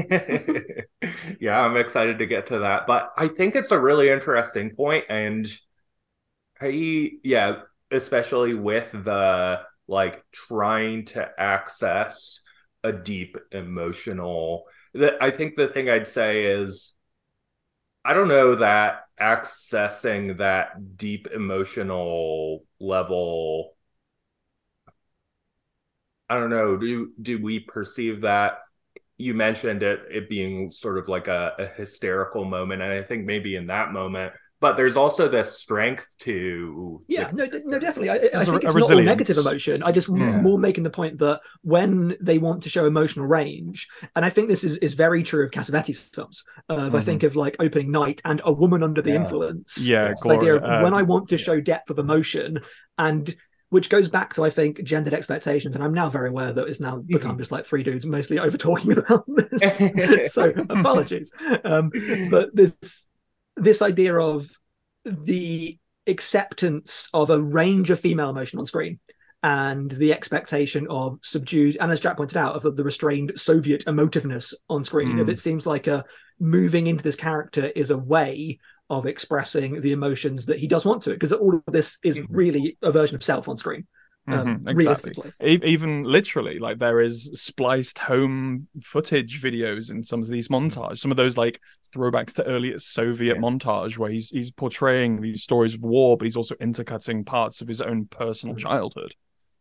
yeah, I'm excited to get to that. But I think it's a really interesting point and I yeah, especially with the like trying to access a deep emotional that I think the thing I'd say is I don't know that accessing that deep emotional level I don't know. Do do we perceive that? You mentioned it it being sort of like a, a hysterical moment, and I think maybe in that moment but there's also this strength to yeah no no definitely. I, I There's a- think a it's not all negative emotion. I just m- Yeah. more making the point that when they want to show emotional range and i think this is is very true of cassavetes films uh, i Mhm. think of like opening night and a woman under the Yeah. influence. Yeah, It's the idea of Gloria, when um, i want to show depth of emotion and which goes back to I think gendered expectations, and I'm now very aware that it's now become just like three dudes mostly over talking about this. so apologies, um, but this this idea of the acceptance of a range of female emotion on screen and the expectation of subdued and as jack pointed out of the, the restrained soviet emotiveness on screen if Mm. it seems like a moving into this character is a way of expressing the emotions that he does want to because all of this is Mhm. really a version of self on screen um, Mhm, exactly. E- even literally like there is spliced home footage videos in some of these montages some of those like throwbacks to earlier soviet Yeah. montage where he's he's portraying these stories of war but he's also intercutting parts of his own personal Mhm. childhood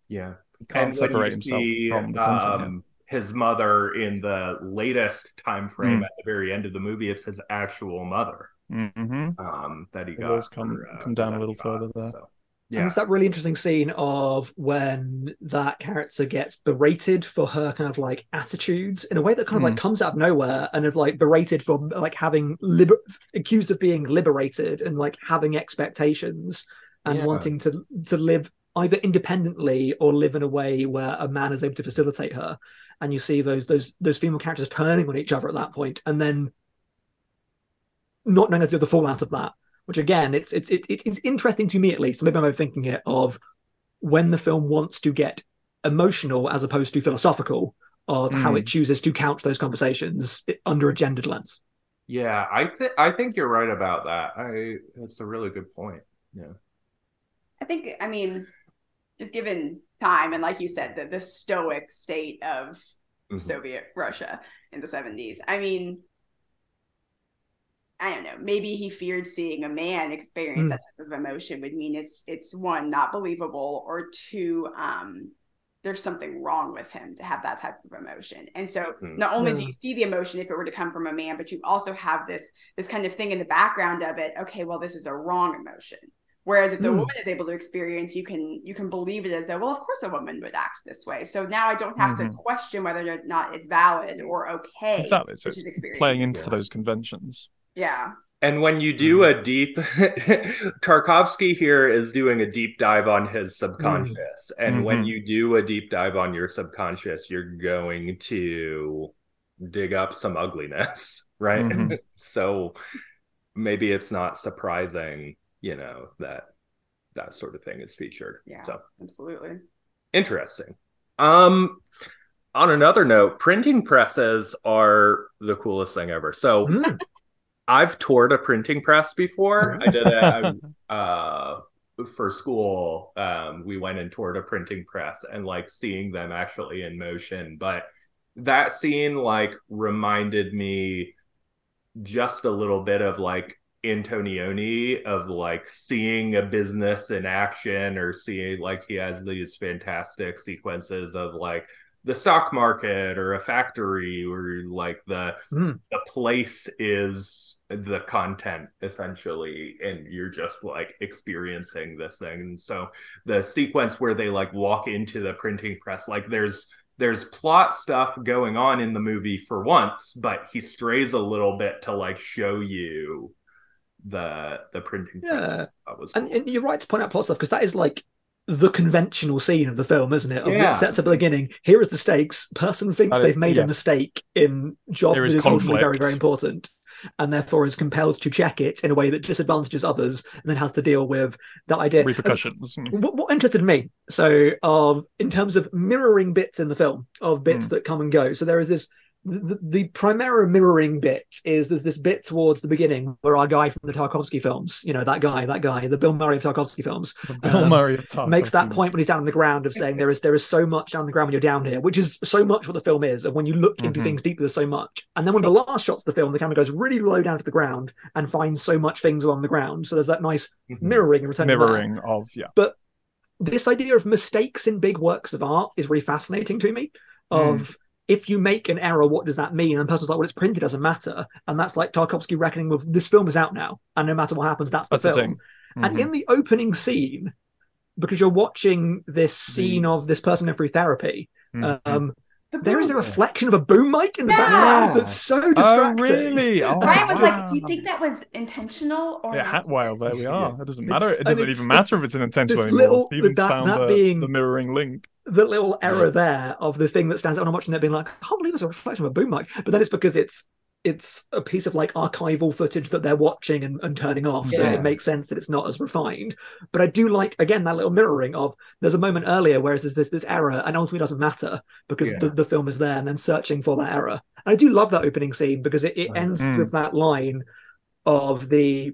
yeah he can't when separate himself see, from the content um, his mother in the latest time frame Mm. at the very end of the movie it's his actual mother hmm um that he It got does come- for, uh, come down a little shot, further there. so, And yeah it's that really interesting scene of when that character gets berated for her kind of like attitudes in a way that kind of like hmm. comes out of nowhere and is like berated for like having liber- accused of being liberated and like having expectations and Yeah. wanting to to live either independently or live in a way where a man is able to facilitate her. And you see those those those female characters turning on each other at that point and then not knowing as to the fallout of that which again it's it's it, it's interesting to me at least maybe i'm overthinking it of when the film wants to get emotional as opposed to philosophical of how Mm. it chooses to couch those conversations under a gendered lens yeah i think i think you're right about that i that's a really good point yeah I think, I mean, just given time and like you said, the, the stoic state of Mhm. Soviet Russia in the 70s. I mean, I don't know. Maybe he feared seeing a man experience Mm. that type of emotion would mean it's it's one not believable or two um there's something wrong with him to have that type of emotion. And so Hmm. not only do you see the emotion if it were to come from a man, but you also have this this kind of thing in the background of it. Okay, well this is a wrong emotion. Whereas if the Hmm. woman is able to experience, you can you can believe it as though, well, of course a woman would act this way. So now I don't have to Mhm. question whether or not it's valid or okay. exactly so she's it's playing into yeah. those conventions Yeah. And when you do a deep, Tarkovsky here is doing a deep dive on his subconscious. And when Mhm. you do a deep dive on your subconscious, you're going to dig up some ugliness, right? Mhm. so maybe it's not surprising, you know, that that sort of thing is featured. Yeah. So Absolutely. interesting. Um, on another note, printing presses are the coolest thing ever. So Mm. I've toured a printing press before. I did it uh, for school. Um, we went and toured a printing press and like seeing them actually in motion. But that scene like reminded me just a little bit of like Antonioni of like seeing a business in action or seeing like he has these fantastic sequences of like the stock market or a factory or like the Hmm. the place is the content essentially and you're just like experiencing this thing. And so the sequence where they like walk into the printing press like there's there's plot stuff going on in the movie for once but he strays a little bit to like show you the the printing press. Yeah. That was and, and you're right to point out plot stuff because that is like the conventional scene of the film, isn't it? Of Yeah. it sets up the beginning. Here is the stakes. Person thinks Uh, they've made yeah. a mistake in job There that is is ultimately very, very important, and therefore is compelled to check it in a way that disadvantages others, and then has to deal with that idea. repercussions What, what interested me, so um, in terms of mirroring bits in the film, of bits Mm. that come and go. So there is this. The, the primary mirroring bit is there's this bit towards the beginning where our guy from the Tarkovsky films, you know, that guy, that guy, the Bill Murray of Tarkovsky films, Bill um, Murray of Tarkovsky. makes that point when he's down on the ground of saying there is there is so much down the ground when you're down here, which is so much what the film is. And when you look into Mhm. things deeply, there's so much. And then when the last shots of the film, the camera goes really low down to the ground and finds so much things along the ground. So there's that nice Mhm. mirroring and return mirroring of yeah But This idea of mistakes in big works of art is really fascinating to me. Of if you make an error, what does that mean? And the person's like, well, it's printed, doesn't matter. And that's like Tarkovsky reckoning with this film is out now, and no matter what happens, that's the That's the film. thing. And in the opening scene, because you're watching this scene of this person going through therapy, Mhm. um, The there is the reflection of a boom mic in the Yeah. background that's so distracting. oh, distracting. really? Oh, Ryan was like, wow. "Do you think that was intentional or?" Yeah, ha- well, there we are. It doesn't matter. It's- It doesn't even matter if it's an intentional this anymore. little- Stephen's that- found that the, being- the mirroring link. the little error Yeah. there of the thing that stands out when I'm watching it being like, I can't believe it's a reflection of a boom mic. But then it's because it's it's a piece of like archival footage that they're watching and, and turning off. So it makes sense that it's not as refined. But I do like again that little mirroring of there's a moment earlier whereas there's this this error and ultimately doesn't matter because Yeah. the, the film is there and then searching for that error. And I do love that opening scene because it, it ends Mm. with that line of the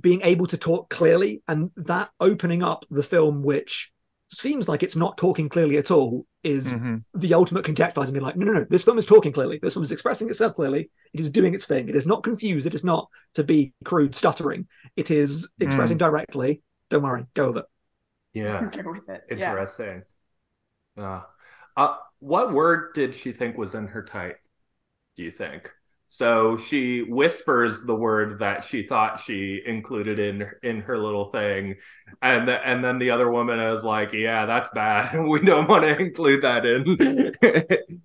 being able to talk clearly and that opening up the film which seems like it's not talking clearly at all is Mhm. the ultimate contextualizing being like no no no this film is talking clearly this film is expressing itself clearly it is doing its thing it is not confused it is not to be crude stuttering it is expressing directly don't worry go with it Yeah. Go with it. Yeah. Interesting. Uh, uh, what word did she think was in her type? Do you think? So she whispers the word that she thought she included in in her little thing, and th- and then the other woman is like, "Yeah, that's bad. We don't want to include that in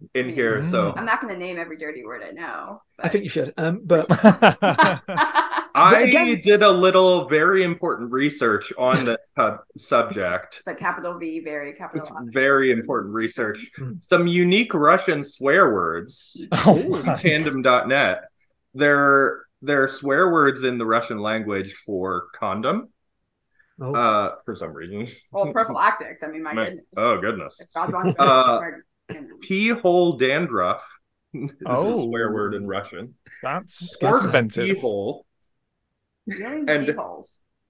in here." So I'm not going to name every dirty word I know. i think you should um but I again- did a little very important research on the uh, subject. it's like capital V, very capital I. Very important research. Hmm. Some unique Russian swear words. Oh, my. Tandem.net. They're they're swear words in the Russian language for condom. oh, Uh, for some reason. Well, prophylactics. I mean, my My- goodness. oh goodness. If God wants to. Uh, you know. Pee hole dandruff. is a Oh. swear word in Russian. That's that's Horse inventive. pee hole. Really and- pee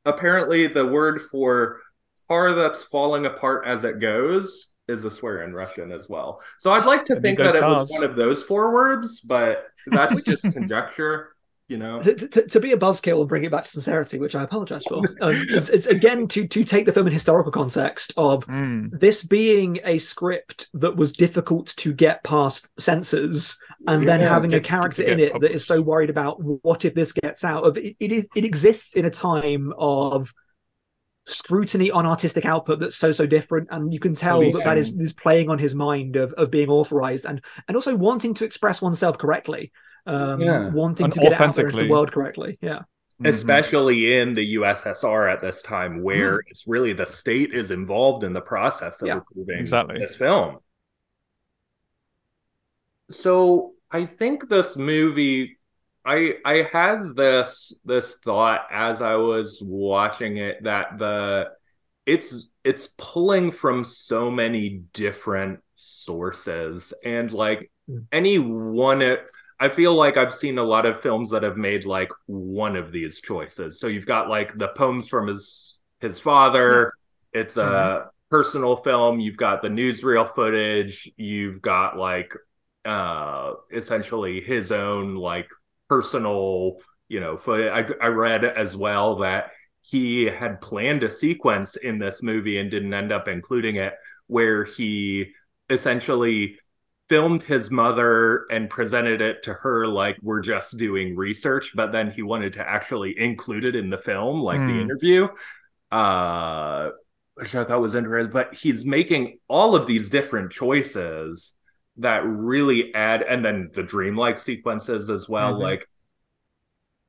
apparently the word for car that's falling apart as it goes is a swear in Russian as well. So I'd like to I think need that those it was one of those four words, but that's just conjecture, you know. to, to, to be a buzzkill and bring it back to sincerity which i apologize for um, it's, it's again to to take the film in historical context of Mm. this being a script that was difficult to get past censors and then Yeah, having a character in get it that is so worried about what if this gets out of it, it, is- it exists in a time of scrutiny on artistic output that's so so different and you can tell that that is, is playing on his mind of, of being authorized and and also wanting to express oneself correctly um Yeah. wanting And to get out there into the world correctly yeah Mhm. Especially in the USSR at this time, where it's really the state is involved in the process of Yeah, approving exactly. this film. So I think this movie I I had this this thought as I was watching it that the it's it's pulling from so many different sources and like Mm. any one I feel like I've seen a lot of films that have made like one of these choices. So you've got like the poems from his his father. It's a personal film. You've got the newsreel footage. You've got like uh essentially his own like personal you know footage. I, I read as well that he had planned a sequence in this movie and didn't end up including it where he essentially filmed his mother and presented it to her like we're just doing research but then he wanted to actually include it in the film like the Hmm. interview uh which i thought was interesting but he's making all of these different choices that really add and then the dreamlike sequences as well Mhm. like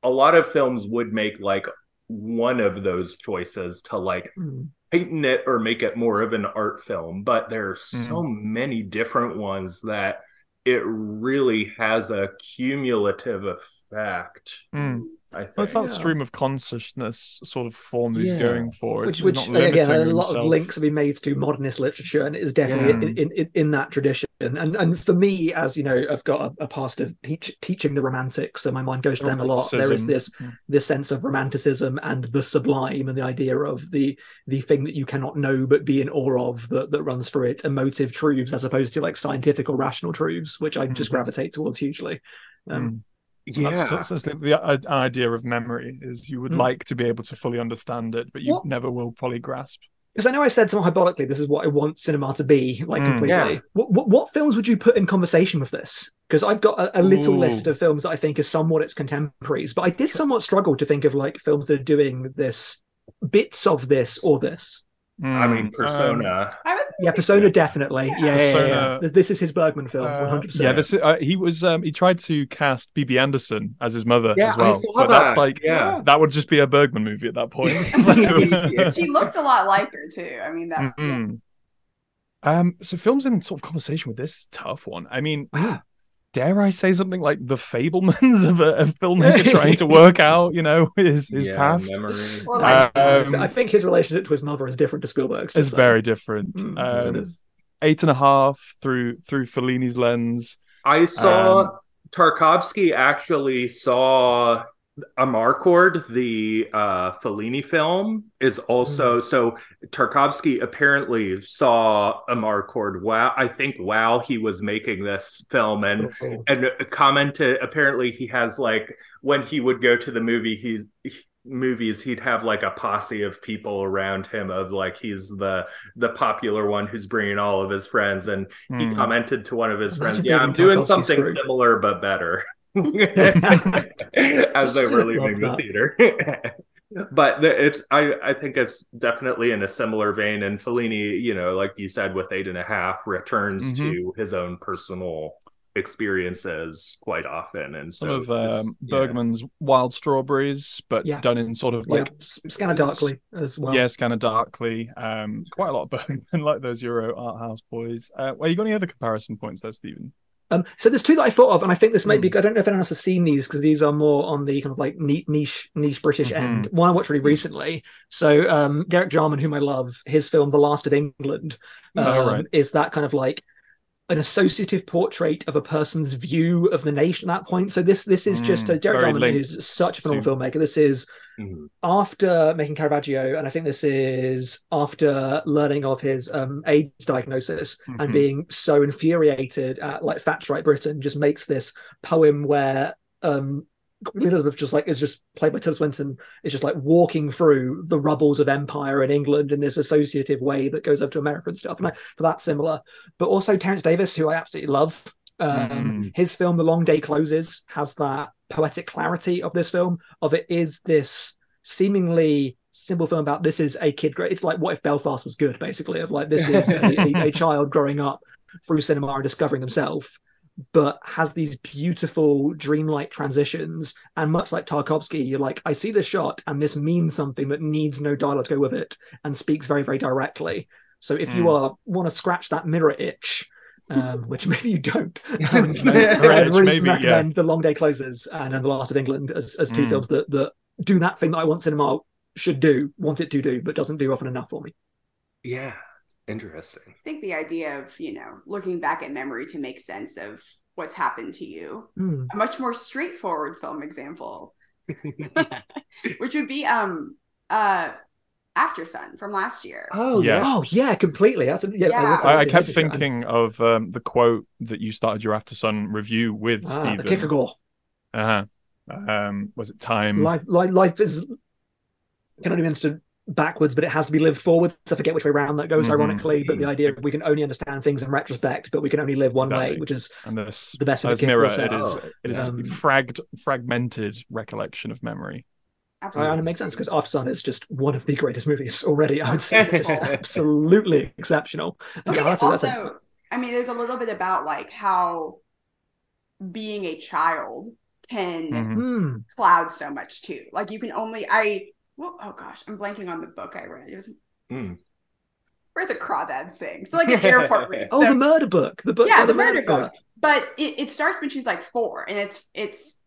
a lot of films would make like one of those choices to like Mm. heighten it or make it more of an art film but there's so many different ones that it really has a cumulative effect Mm. I think Well, it's that Yeah. stream of consciousness sort of form that he's Yeah. going for. It's which, he's which not limiting again, a lot himself. of links have been made to modernist literature, and it is definitely Yeah. in, in, in that tradition. And and for me, as you know, I've got a, a past of teach, teaching the Romantics, so my mind goes to them a lot. There is this Mm. this sense of romanticism and the sublime, and the idea of the the thing that you cannot know but be in awe of that that runs through it, emotive truths as opposed to like scientific or rational truths, which I just Mhm. gravitate towards hugely. Um, Mm. Yeah That's, that's, that's the, the idea of memory is you would Mm. like to be able to fully understand it, but you What- never will fully grasp. Because I know I said somewhat hyperbolically, this is what I want cinema to be, like Mm. completely. Yeah. What, what what films would you put in conversation with this? Because I've got a, a little Ooh. list of films that I think are somewhat its contemporaries, but I did somewhat struggle to think of like films that are doing this, bits of this or this. I mean, Mm, Persona. I was Yeah, Persona definitely. Yeah, yeah, yeah, Persona- yeah. This- This is his Bergman film, Uh, one hundred percent. yeah, this is, uh, he was um, he tried to cast Bibi Andersson as his mother Yeah, as I well, saw but that's like yeah. that would just be a Bergman movie at that point. Yeah. she looked a lot like her too. I mean that. Mhm. Um, so films in sort of conversation with this tough one. I mean, dare I say something like the Fabelmans of a, a filmmaker trying to work out, you know, his his yeah, past? memory. Well, like- Um, I think his relationship to his mother is different to Spielberg's. It's just very different. Mm, um, it is. Eight and a half through through Fellini's lens. I saw Um, Tarkovsky actually saw Amarcord, the uh, Fellini film, is also so Tarkovsky apparently saw Amarcord. Wow, I think while he was making this film, and Oh, and commented apparently he has like when he would go to the movie he's movies he'd have like a posse of people around him of like he's the the popular one who's bringing all of his friends and he Mm. commented to one of his friends yeah i'm doing something crew." similar but better as they were Love leaving the theater but the, it's I, I think it's definitely in a similar vein and Fellini you know like you said with eight and a half returns Mhm. to his own personal experiences quite often and Some of it's- um, yeah. Bergman's Wild Strawberries, but Yeah. done in sort of like yeah, of Darkly as well. yes, kind of darkly. Um, quite a lot of Bergman, like those Euro art house boys. Uh, well, you got any other comparison points there, Stephen? Um, so there's two that I thought of, and I think this might be. Hmm. I don't know if anyone else has seen these because these are more on the kind of like neat niche niche British Mhm. end. One I watched really recently. So um, Derek Jarman, whom I love, his film The Last of England um, Oh, right. is that kind of like an associative portrait of a person's view of the nation at that point. So this this is just Mm, uh, Derek very Jarman, who's such a phenomenal filmmaker. This is Mhm. after making Caravaggio, and I think this is after learning of his um, AIDS diagnosis Mhm. and being so infuriated at like Thatcherite Britain, just makes this poem where um, Queen Elizabeth just like is just played by Tilda Swinton is just like walking through the rubbles of empire in England in this associative way that goes up to America and stuff. And I, for that similar, but also Terence Davies, who I absolutely love. Um, Mhm. His film, The Long Day Closes, has that poetic clarity of this film. Of it is this seemingly simple film about this is a kid. It's like what if Belfast was good, basically. Of like this is a, a, a child growing up through cinema and discovering himself, but has these beautiful dreamlike transitions. And much like Tarkovsky, you're like, I see this shot, and this means something that needs no dialogue to go with it, and speaks very, very directly. So if you Mm. are want to scratch that mirror itch, um, which maybe you don't, um, Mirror I itch, really maybe, yeah. recommend The Long Day Closes and then The Last of England as, as two Mm. films that that do that thing that I want cinema should do, want it to do, but doesn't do often enough for me. yeah interesting I think the idea of, you know, looking back at memory to make sense of what's happened to you. Mm. A much more straightforward film example, which would be um uh Aftersun from last year. oh Yeah. Oh yeah, completely. That's a, yeah. Yeah. that's I, I kept amazing. thinking of um, the quote that you started your Aftersun review with, Ah, the Stephen. Kierkegaard. Uh-huh. Um, was it time? Life, life, life is can only be understood backwards, but it has to be lived forwards. I forget which way around that goes, Mhm. ironically. But the idea of we can only understand things in retrospect, but we can only live one way, which is And this, the best thing as that mirror, Kierkegaard it said. is it is Um, fragged, fragmented recollection of memory. Absolutely. and it makes sense because Aftersun is just one of the greatest movies already. I would say just absolutely exceptional. I Yeah, think that's a- that's a- also, I mean, there's a little bit about like how being a child can Mhm. Hmm. cloud so much too. Like you can only I well, oh gosh, I'm blanking on the book I read. It was Mm. where the crawdad sings. So like an airport race. Oh, So- the murder book. The book. yeah, oh, the murder book. But it, it starts when she's like four, and it's it's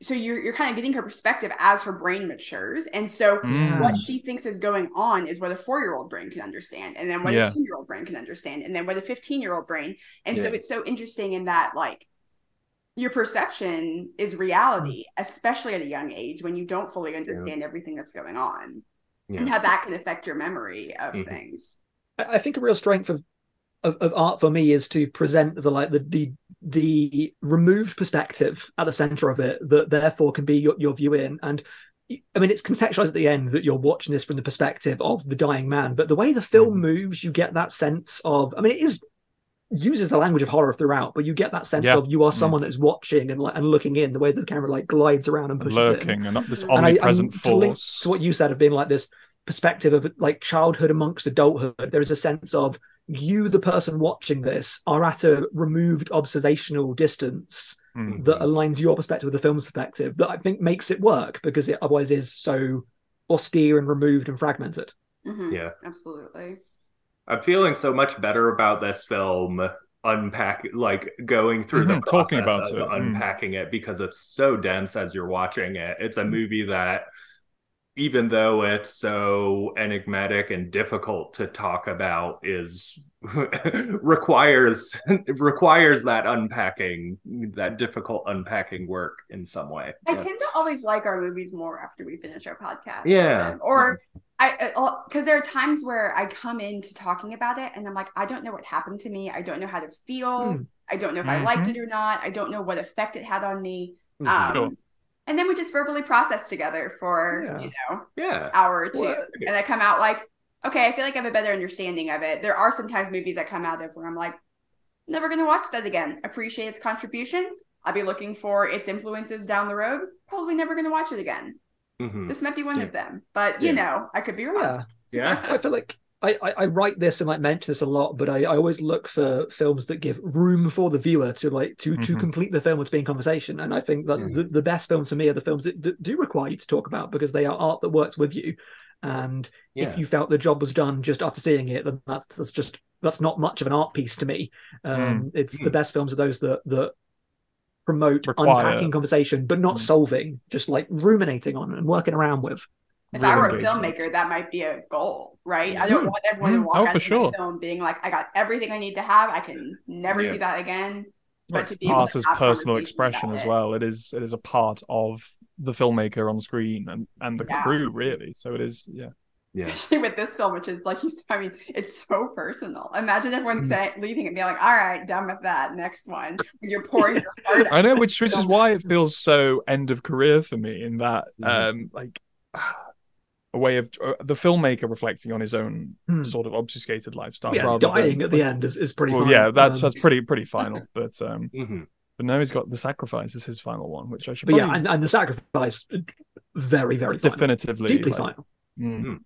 so you're you're kind of getting her perspective as her brain matures, and so Mm. what she thinks is going on is what a four year old brain can understand, and then what Yeah. a two year old brain can understand, and then what a fifteen year old brain, and so it's so interesting in that like your perception is reality, especially at a young age when you don't fully understand everything that's going on, and how that can affect your memory of Mhm. things. I I think a real strength of, of of art for me is to present the like the the the removed perspective at the center of it that therefore can be your, your view in and I mean, it's contextualized at the end that you're watching this from the perspective of the dying man, but the way the film Mhm. moves, you get that sense of. I mean, it is uses the language of horror throughout, but you get that sense Yeah. of you are Mm. someone that's watching and like and looking in. The way the camera like glides around and pushes in. lurking and this And And I- omnipresent and to link force. to what you said of being like this perspective of like childhood amongst adulthood, there is a sense of you, the person watching this, are at a removed observational distance Mm. that aligns your perspective with the film's perspective that I think makes it work because it otherwise is so austere and removed and fragmented. Mhm. Yeah. Absolutely. I'm feeling so much better about this film unpack like going through the Mhm, process talking about of it, mm. unpacking it because it's so dense as you're watching it. It's a movie that even though it's so enigmatic and difficult to talk about is requires requires that unpacking that difficult unpacking work in some way. I Yeah. tend to always like our movies more after we finish our podcast. Yeah. Or I because there are times where I come into talking about it and I'm like, I don't know what happened to me. I don't know how to feel. Hmm. I don't know if I liked it or not. I don't know what effect it had on me. Mhm. Um, Sure. And then we just verbally process together for Yeah. you know yeah. hour or two, Well, and I come out like, okay, I feel like I have a better understanding of it. There are sometimes movies I come out of where I'm like, never gonna watch that again. Appreciate its contribution. I'll be looking for its influences down the road. Probably never gonna watch it again. Mhm. This might be one Yeah. of them, but you Yeah. know, I could be wrong. Yeah. Yeah. I feel like I, I, I write this and I mention this a lot, but I, I always look for films that give room for the viewer to like to to Mhm. complete the film or to be in conversation. And I think that Mhm. the, the best films for me are the films that, that do require you to talk about because they are art that works with you. And Yeah. if you felt the job was done just after seeing it, then that's that's just that's not much of an art piece to me. Um, It's the Mm. best films are those that that promote Require- unpacking conversation, but not Mm. solving, just like ruminating on and working around with. If Real I were a filmmaker, that might be a goal, right? I don't Mm. want everyone to Mm. walk Oh, out for of sure. the film being like, I got everything I need to have. I can never Yeah. do that again. Well, But to it's be able art as personal expression about as it. well. It is it is a part of the filmmaker on screen and and the Yeah. crew really. So it is yeah. Yeah. Especially with this film, which is like you said, I mean, it's so personal. Imagine everyone Mm. saying leaving and being like, all right, done with that. Next one. When you're pouring your heart I know, which which is why it feels so end of career for me in that Mhm. um like a way of uh, the filmmaker reflecting on his own Hmm. sort of obfuscated lifestyle. Yeah, rather dying than, at the end is, is pretty Well, fine. yeah, that's Um, that's pretty pretty final. But um, Mhm. but now he's got the sacrifice as his final one, which I should but yeah, and, and the sacrifice, very, very final. definitively deeply like, final. mm.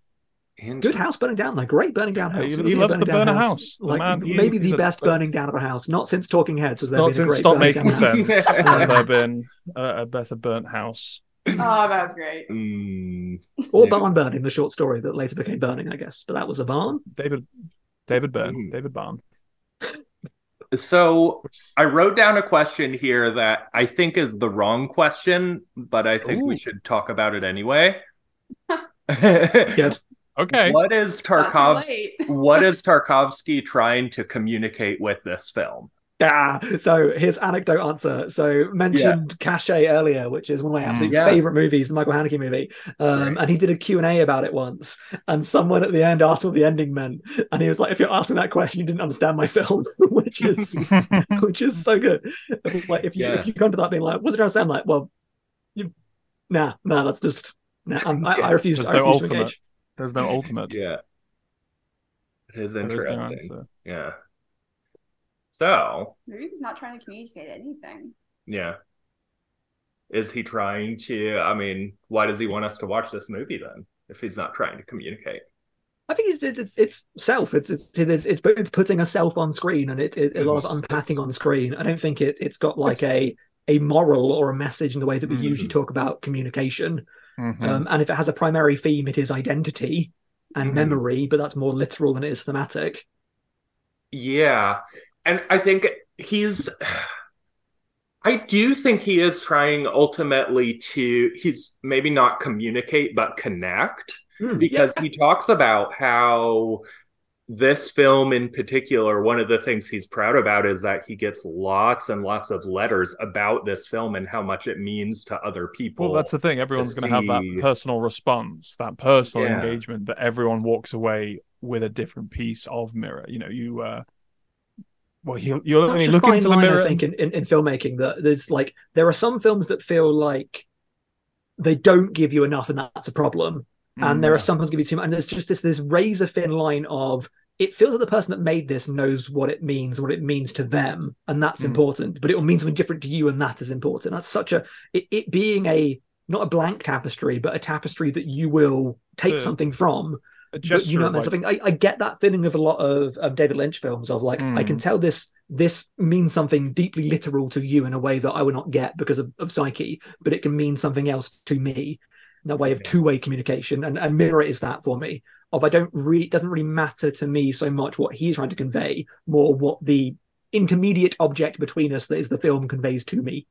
Good house burning down, though. Great burning down Yeah, house. he- he loves to burn a house. The Like man- maybe he's the a- best burning down of a house. Not since Talking Heads has there Not been a since great stop burning making down house. sense Yeah. has there been a, a better burnt house. Oh, that was great. Mm. Or Yeah. barn burning, the short story that later became burning, I guess. But that was a barn. David David Byrne, Mm. David Barn. So I wrote down a question here that I think is the wrong question, but I think we should talk about it anyway. Good. Okay. What is Not Tarkovsky? what is Tarkovsky trying to communicate with this film? Ah, so here's anecdote answer. So mentioned Caché earlier, which is one of my Mm. absolute Yeah. favorite movies, the Michael Haneke movie. Um, Right. and he did a Q&A about it once. And someone at the end asked what the ending meant. And he was like, if you're asking that question, you didn't understand my film, which is which is so good. Like if you Yeah. if you come to that being like, what's it gonna sound like? Well, you nah, nah, that's just nah, I'm, I, I refuse. I refuse to ultimate. engage. There's no ultimate. Yeah. It is There is no interesting. answer. yeah. So, Maybe he's not trying to communicate anything. yeah. Is he trying to I mean, why does he want us to watch this movie then? If he's not trying to communicate. I think it's it's it's, it's self. It's it's it's it's, it's putting a self on screen and it, it a lot of unpacking on screen. I don't think it it's got like a a moral or a message in the way that we Mhm. usually talk about communication. Mhm. Um, and if it has a primary theme, it is identity and Mhm. memory, but that's more literal than it is thematic. Yeah. And I think he's I do think he is trying ultimately to he's maybe not communicate but connect Hmm, because he talks about how this film in particular one of the things he's proud about is that he gets lots and lots of letters about this film and how much it means to other people. Well, that's the thing. Everyone's going to have that personal response, that personal Yeah. engagement that everyone walks away with a different piece of mirror. You know, you. uh Well, you you Such only a look fine into the mirror. I think, in, in, in filmmaking that there's like there are some films that feel like they don't give you enough, and that's a problem. And Mm, there are yeah. sometimes give you too much, and there's just this this razor thin line of it feels like the person that made this knows what it means, what it means to them, and that's Mm. important. But it will mean something different to you, and that is important. That's such a it, it being a not a blank tapestry, but a tapestry that you will take To- something from. But you know, like- something I, I get that feeling of a lot of um, David Lynch films of like I can Mm. tell this this means something deeply literal to you in a way that I would not get because of, of Psyche, but it can mean something else to me in a way of two way communication. And, and Mirror is that for me. Of I don't really it doesn't really matter to me so much what he's trying to convey, more what the intermediate object between us that is the film conveys to me,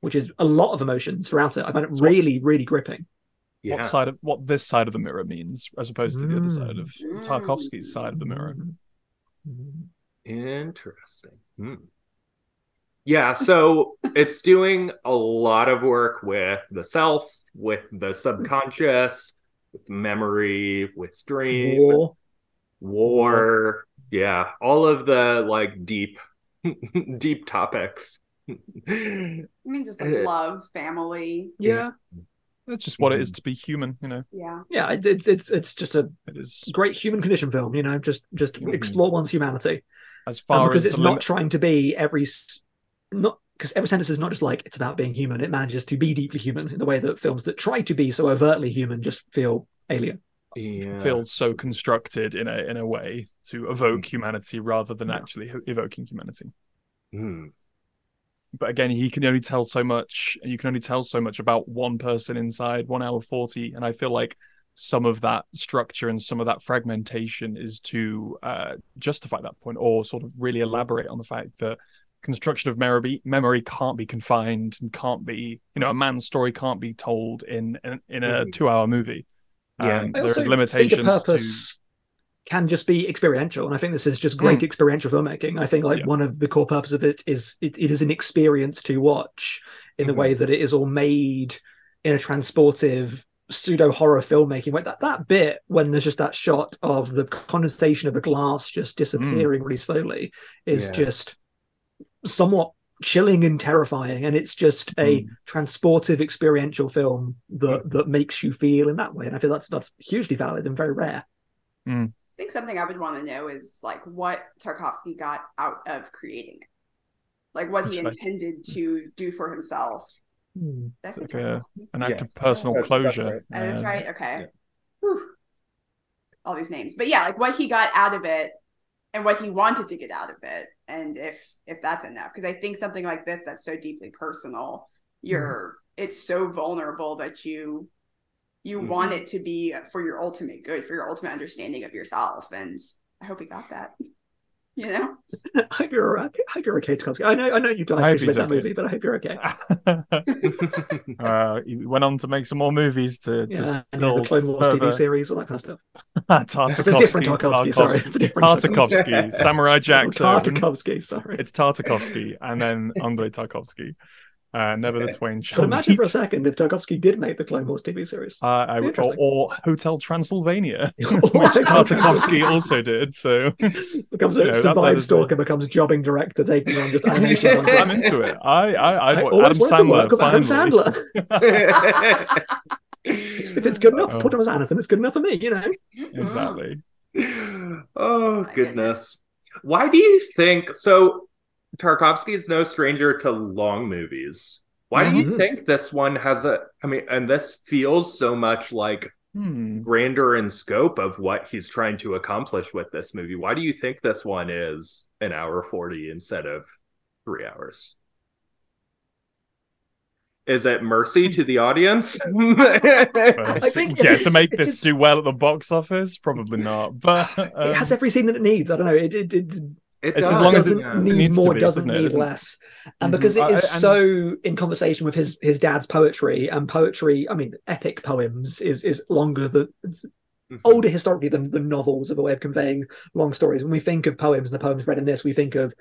which is a lot of emotions throughout it. I find it So what- really, really gripping. Yeah. what side of what this side of the mirror means, as opposed to the other side of Mm. Tarkovsky's side of the mirror. Mm. Interesting. Hmm. Yeah, so it's doing a lot of work with the self, with the subconscious, with memory, with dream, War. war. Yeah, all of the like deep, deep topics. I mean, just like love, family. Yeah. That's just what it Mm-hmm. to be human, you know. Yeah. Yeah, it's it's it's it's just a It is great human condition film. You know, just just Mhm. explore one's humanity, as Um, far because as it's not limit- trying to be every s- not because every sentence is not just like it's about being human. It manages to be deeply human in the way that films that try to be so overtly human just feel alien. Yeah. feels so constructed in a in a way to evoke humanity rather than Yeah. actually evoking humanity. Hmm. But again, he can only tell so much, and you can only tell so much about one person inside one hour forty. And I feel like some of that structure and some of that fragmentation is to uh, justify that point, or sort of really elaborate on the fact that construction of memory memory can't be confined and can't be, you know, a man's story can't be told in in, in a Mhm. two hour movie. Yeah. Um, there's also think a limitations to purpose can just be experiential, and I think this is just great experiential filmmaking. I think like Yeah. one of the core purpose of it is it, it is an experience to watch in the Mhm. way that it is all made in a transportive pseudo horror filmmaking. Like that that bit when there's just that shot of the condensation of the glass just disappearing really slowly is Yeah. just somewhat chilling and terrifying and it's just a Mm. transportive experiential film that that makes you feel in that way and i feel that's that's hugely valid and very rare I think something I would want to know is like what Tarkovsky got out of creating it. Like what he Okay. intended to do for himself. Hmm. That's Like a- an act Yeah. of personal That's- that's closure. right. That's Uh, right. Okay. yeah. All these names, but yeah, like what he got out of it, and what he wanted to get out of it, and if if that's enough. Because I think something like this that's so deeply personal, you're it's so vulnerable that you you Mhm. want it to be for your ultimate good, for your ultimate understanding of yourself, and I hope he got that. You know, I hope you're I hope you're okay Tarkovsky. I know I know you don't I hope that movie but I hope you're okay. Uh, he went on to make some more movies to, to yeah and yeah, the Clone Wars further... TV series all that kind of stuff. Tartakovsky, it's a different Tarkovsky, sorry. It's a different Tartakovsky, Samurai Jackson. Tartakovsky sorry. It's Tartakovsky and then Andrei Tarkovsky. Uh, never the twain but shall imagine for a second if Tarkovsky did make the Clone Wars TV series Uh, I, or, or Hotel Transylvania, which Tarkovsky also did. So becomes a You know, that- that survive a- becomes jobbing director taking on just animation I'm into it. I, I, I, I Adam always to Sandler. work with Adam. Sandler. if it's good enough for Oh. Paul Thomas Anderson, it's good enough for me, you know. Exactly. oh My goodness. Why do you think so? Tarkovsky is no stranger to long movies. Why do you Mhm. think this one has a? I mean, and this feels so much like Hmm. grander in scope of what he's trying to accomplish with this movie. Why do you think this one is an hour forty instead of three hours? Is it mercy to the audience? I think yeah, to make this just- do well at the box office, probably not. But um, it has every scene that it needs. I don't know. It it, it, It It's as does, long as it- doesn't yeah. need needs more, be, doesn't doesn't it? need Isn't it? less. And because it I- so in conversation with his his dad's poetry and poetry, I mean, epic poems is is longer than it's Mhm. older historically than, the novels of a way of conveying long stories. When we think of poems and the poems read in this, we think of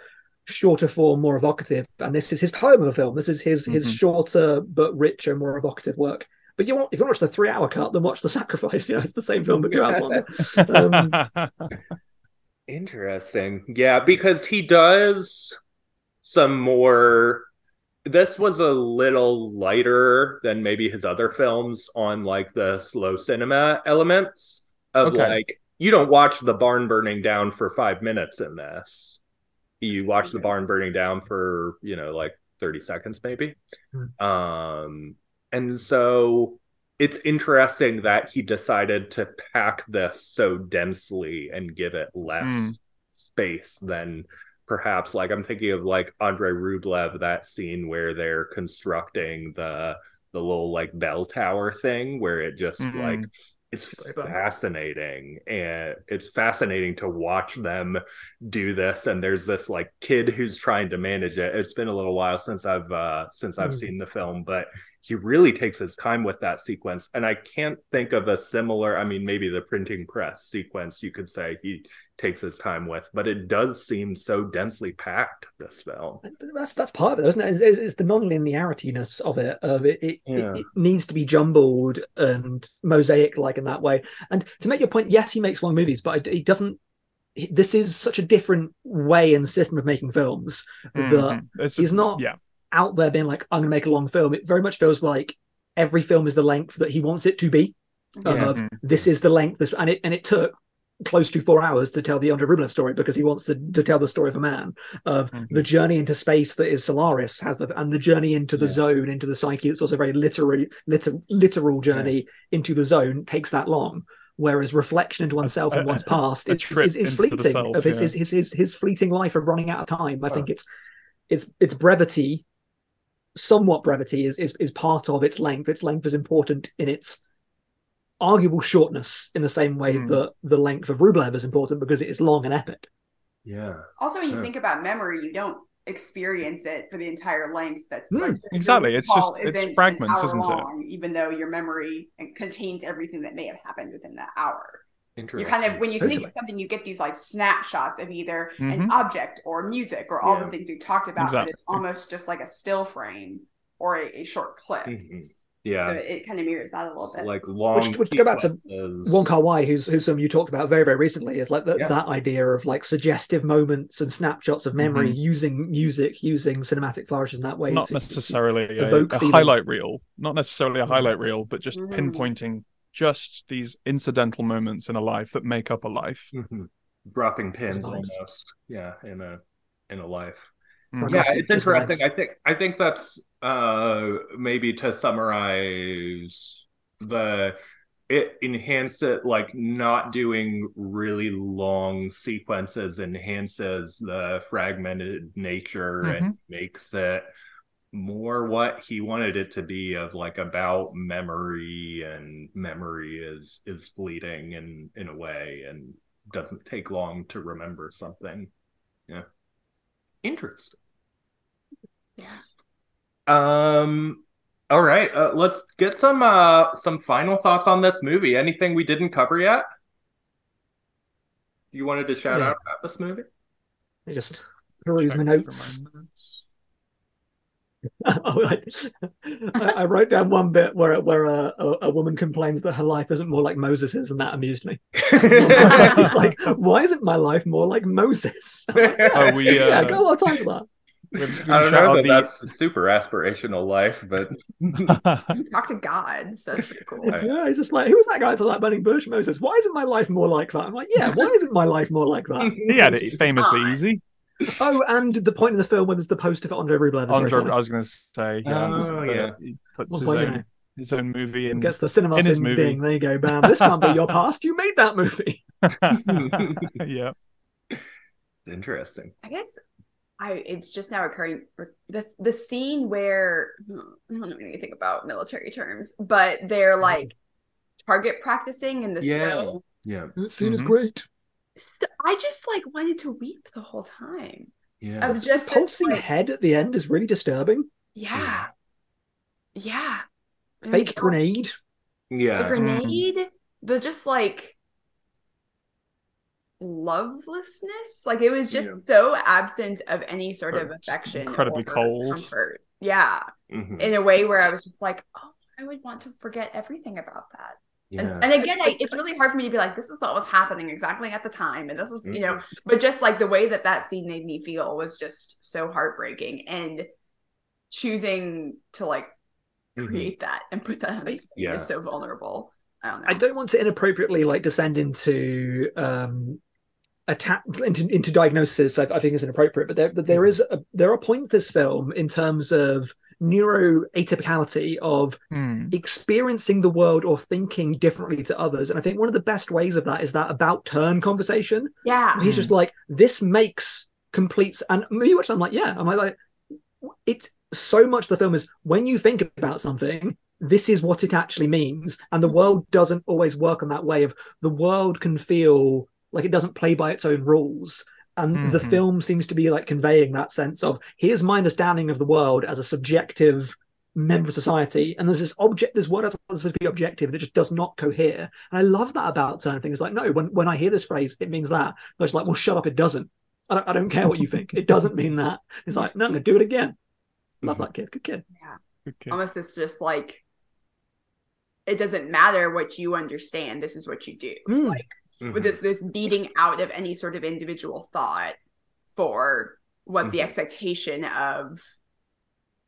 shorter form, more evocative. And this is his poem of a film. This is his his Mhm. shorter but richer, more evocative work. But you want if you want to watch the three hour cut, then watch the sacrifice. You know, it's the same film but two hours longer. Um, Interesting. Yeah, because he does some more this was a little lighter than maybe his other films on like the slow cinema elements of Okay. like you don't watch the barn burning down for five minutes in this. You watch the barn burning down for, you know, like 30 seconds maybe. Um and so it's interesting that he decided to pack this so densely and give it less Mm. space than perhaps like I'm thinking of like Andrei Rublev that scene where they're constructing the the little like bell tower thing where it just Mhm. like it's fascinating and it's fascinating to watch them do this and there's this like kid who's trying to manage it it's been a little while since i've uh since i've Mm. seen the film but he really takes his time with that sequence and i can't think of a similar i mean maybe the printing press sequence you could say he takes his time with but it does seem so densely packed this film. That's that's part of it, isn't it? It's, it's the non-linearityness of it. Of it, it, Yeah. it, it needs to be jumbled and mosaic-like in that way. And to make your point, yes, he makes long movies, but he doesn't. he- This is such a different way and system of making films that Mhm. It's he's not Yeah. out there being like, "I'm going to make a long film." It very much feels like every film is the length that he wants it to be. Yeah. Of Mhm. this is the length, this, and it and it took close to four hours to tell the Andrei Rublev story because he wants to, to tell the story of a man of Mhm. the journey into space that is Solaris has the, and the journey into the Yeah. zone into the psyche. It's also a very literary liter, literal journey into the zone. Takes that long. Whereas reflection into oneself and a- one's past a is, is, is fleeting self, of his, yeah. his, his, his his fleeting life of running out of time. I think it's it's it's brevity somewhat brevity is, is is part of its length. Its length is important in its arguable shortness in the same way Hmm. that the length of Rublev is important because it is long and epic yeah Also, when you Yeah. think about memory, you don't experience it for the entire length. That Mm, like, exactly. It's just- it's fragments, isn't it? Even though your memory contains everything that may have happened within that hour. You kind of when you think of something, you get these like snapshots of either Mhm. an object or music or all Yeah. the things we talked about, but it's almost just like a still frame or a, a short clip. Mhm. So yeah it kind of mirrors that a little bit. like long Which- which- to go back to. Wong Kar Wai, who's who's some you talked about very very recently, is like the, Yeah. that idea of like suggestive moments and snapshots of memory using music, using cinematic flourishes in that way. Not to- necessarily a, a highlight reel, not necessarily a highlight reel, but just Mhm. pinpointing just these incidental moments in a life that make up a life. Mhm. dropping pins almost yeah in a in a life. Yeah it's interesting. I think i think that's uh maybe to summarize the it enhanced it like not doing really long sequences enhances the fragmented nature and makes it more what he wanted it to be of like about memory and memory is is fleeting in in a way and doesn't take long to remember something interesting yeah. um all right uh, let's get some uh some final thoughts on this movie anything we didn't cover yet you wanted to shout Yeah. out about this movie I just peruse Check my notes. My notes. I, I I wrote down one bit where where a, a, a woman complains that her life isn't more like Moses's, and that amused me. She's like, "Why isn't my life more like Moses?" I'm like, Oh, we, yeah, uh, got a lot of time for that. We've- we've I don't know that the- that's a super aspirational life, but You talk to God, so that's pretty cool. Right. Yeah, he's just like, who's that guy to like burning bush? Moses, why isn't my life more like that? I'm like, yeah, why isn't my life more like that? he had it famously easy. Oh, and the point in the film where there's the poster for Andrei Rublev. Andre, funny. I was going to say, yeah, Oh, uh, yeah. he puts Well, his well, you own know. his own movie in. Gets the cinema in his movie. ding. There you go, bam. This can't be your past. You made that movie. yeah, interesting. I guess I it's just now occurring the the scene where I don't know anything about military terms, but they're like target practicing in the Yeah. snow. Yeah, That scene is Mhm. great. St- I just like wanted to weep the whole time. yeah. Of just this, Pulsing like, head at the end is really disturbing. yeah, yeah. And Fake the- grenade. yeah. the grenade, the just like lovelessness. Like it was just Yeah. so absent of any sort of Uh, affection, incredibly or cold. comfort. Yeah, Mhm. in a way where I was just like, oh, I would want to forget everything about that. Yeah. And, and again, I, it's really hard for me to be like, this is not what's happening exactly at the time, and this is, you know, Mm-hmm. but just like the way that that scene made me feel was just so heartbreaking. And choosing to like Mhm. create that and put that on I- screen yeah. is so vulnerable. I don't know. I don't want to inappropriately like descend into um attack into, into diagnosis. I, I think is inappropriate, but there but there is a, there are points in this film in terms of neuroatypicality of Hmm. experiencing the world or thinking differently to others. And I think one of the best ways of that is that about turn conversation. yeah. He's just like, this makes completes and me watch I'm like, yeah. I'm like, it's so much the film is when you think about something, this is what it actually means. And the world doesn't always work in that way of the world can feel like it doesn't play by its own rules. And the Mhm. film seems to be like conveying that sense of here's my understanding of the world as a subjective member of society, and there's this object, this word that's supposed to be objective that just does not cohere. And I love that about certain things. Like, no, when when I hear this phrase, it means that. I was like, well, shut up, it doesn't. I don't, I don't care what you think. It doesn't mean that. It's like, no, I'm gonna do it again. Love that kid. Good kid. Okay. Almost it's just like it doesn't matter what you understand. This is what you do. Mm. Like Mhm. with this this beating out of any sort of individual thought for what the Mhm. expectation of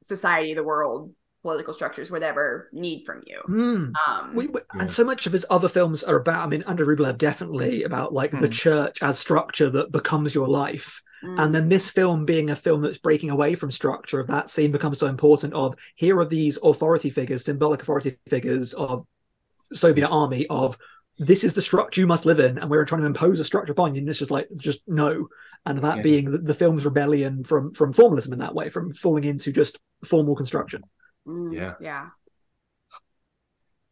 society, the world, political structures, whatever need from you. Mm. Um, We, we- Yeah. And so much of his other films are about. I mean, Andrei Rublev definitely about like the Mm. church as structure that becomes your life. mm, And then this film being a film that's breaking away from structure of that scene becomes so important. Of here are these authority figures, symbolic authority figures of Soviet army. Of this is the structure you must live in, and we're trying to impose a structure upon you. And it's just like just no. And that Yeah. being the, the film's rebellion from from formalism in that way, from falling into just formal construction. mm, Yeah. yeah.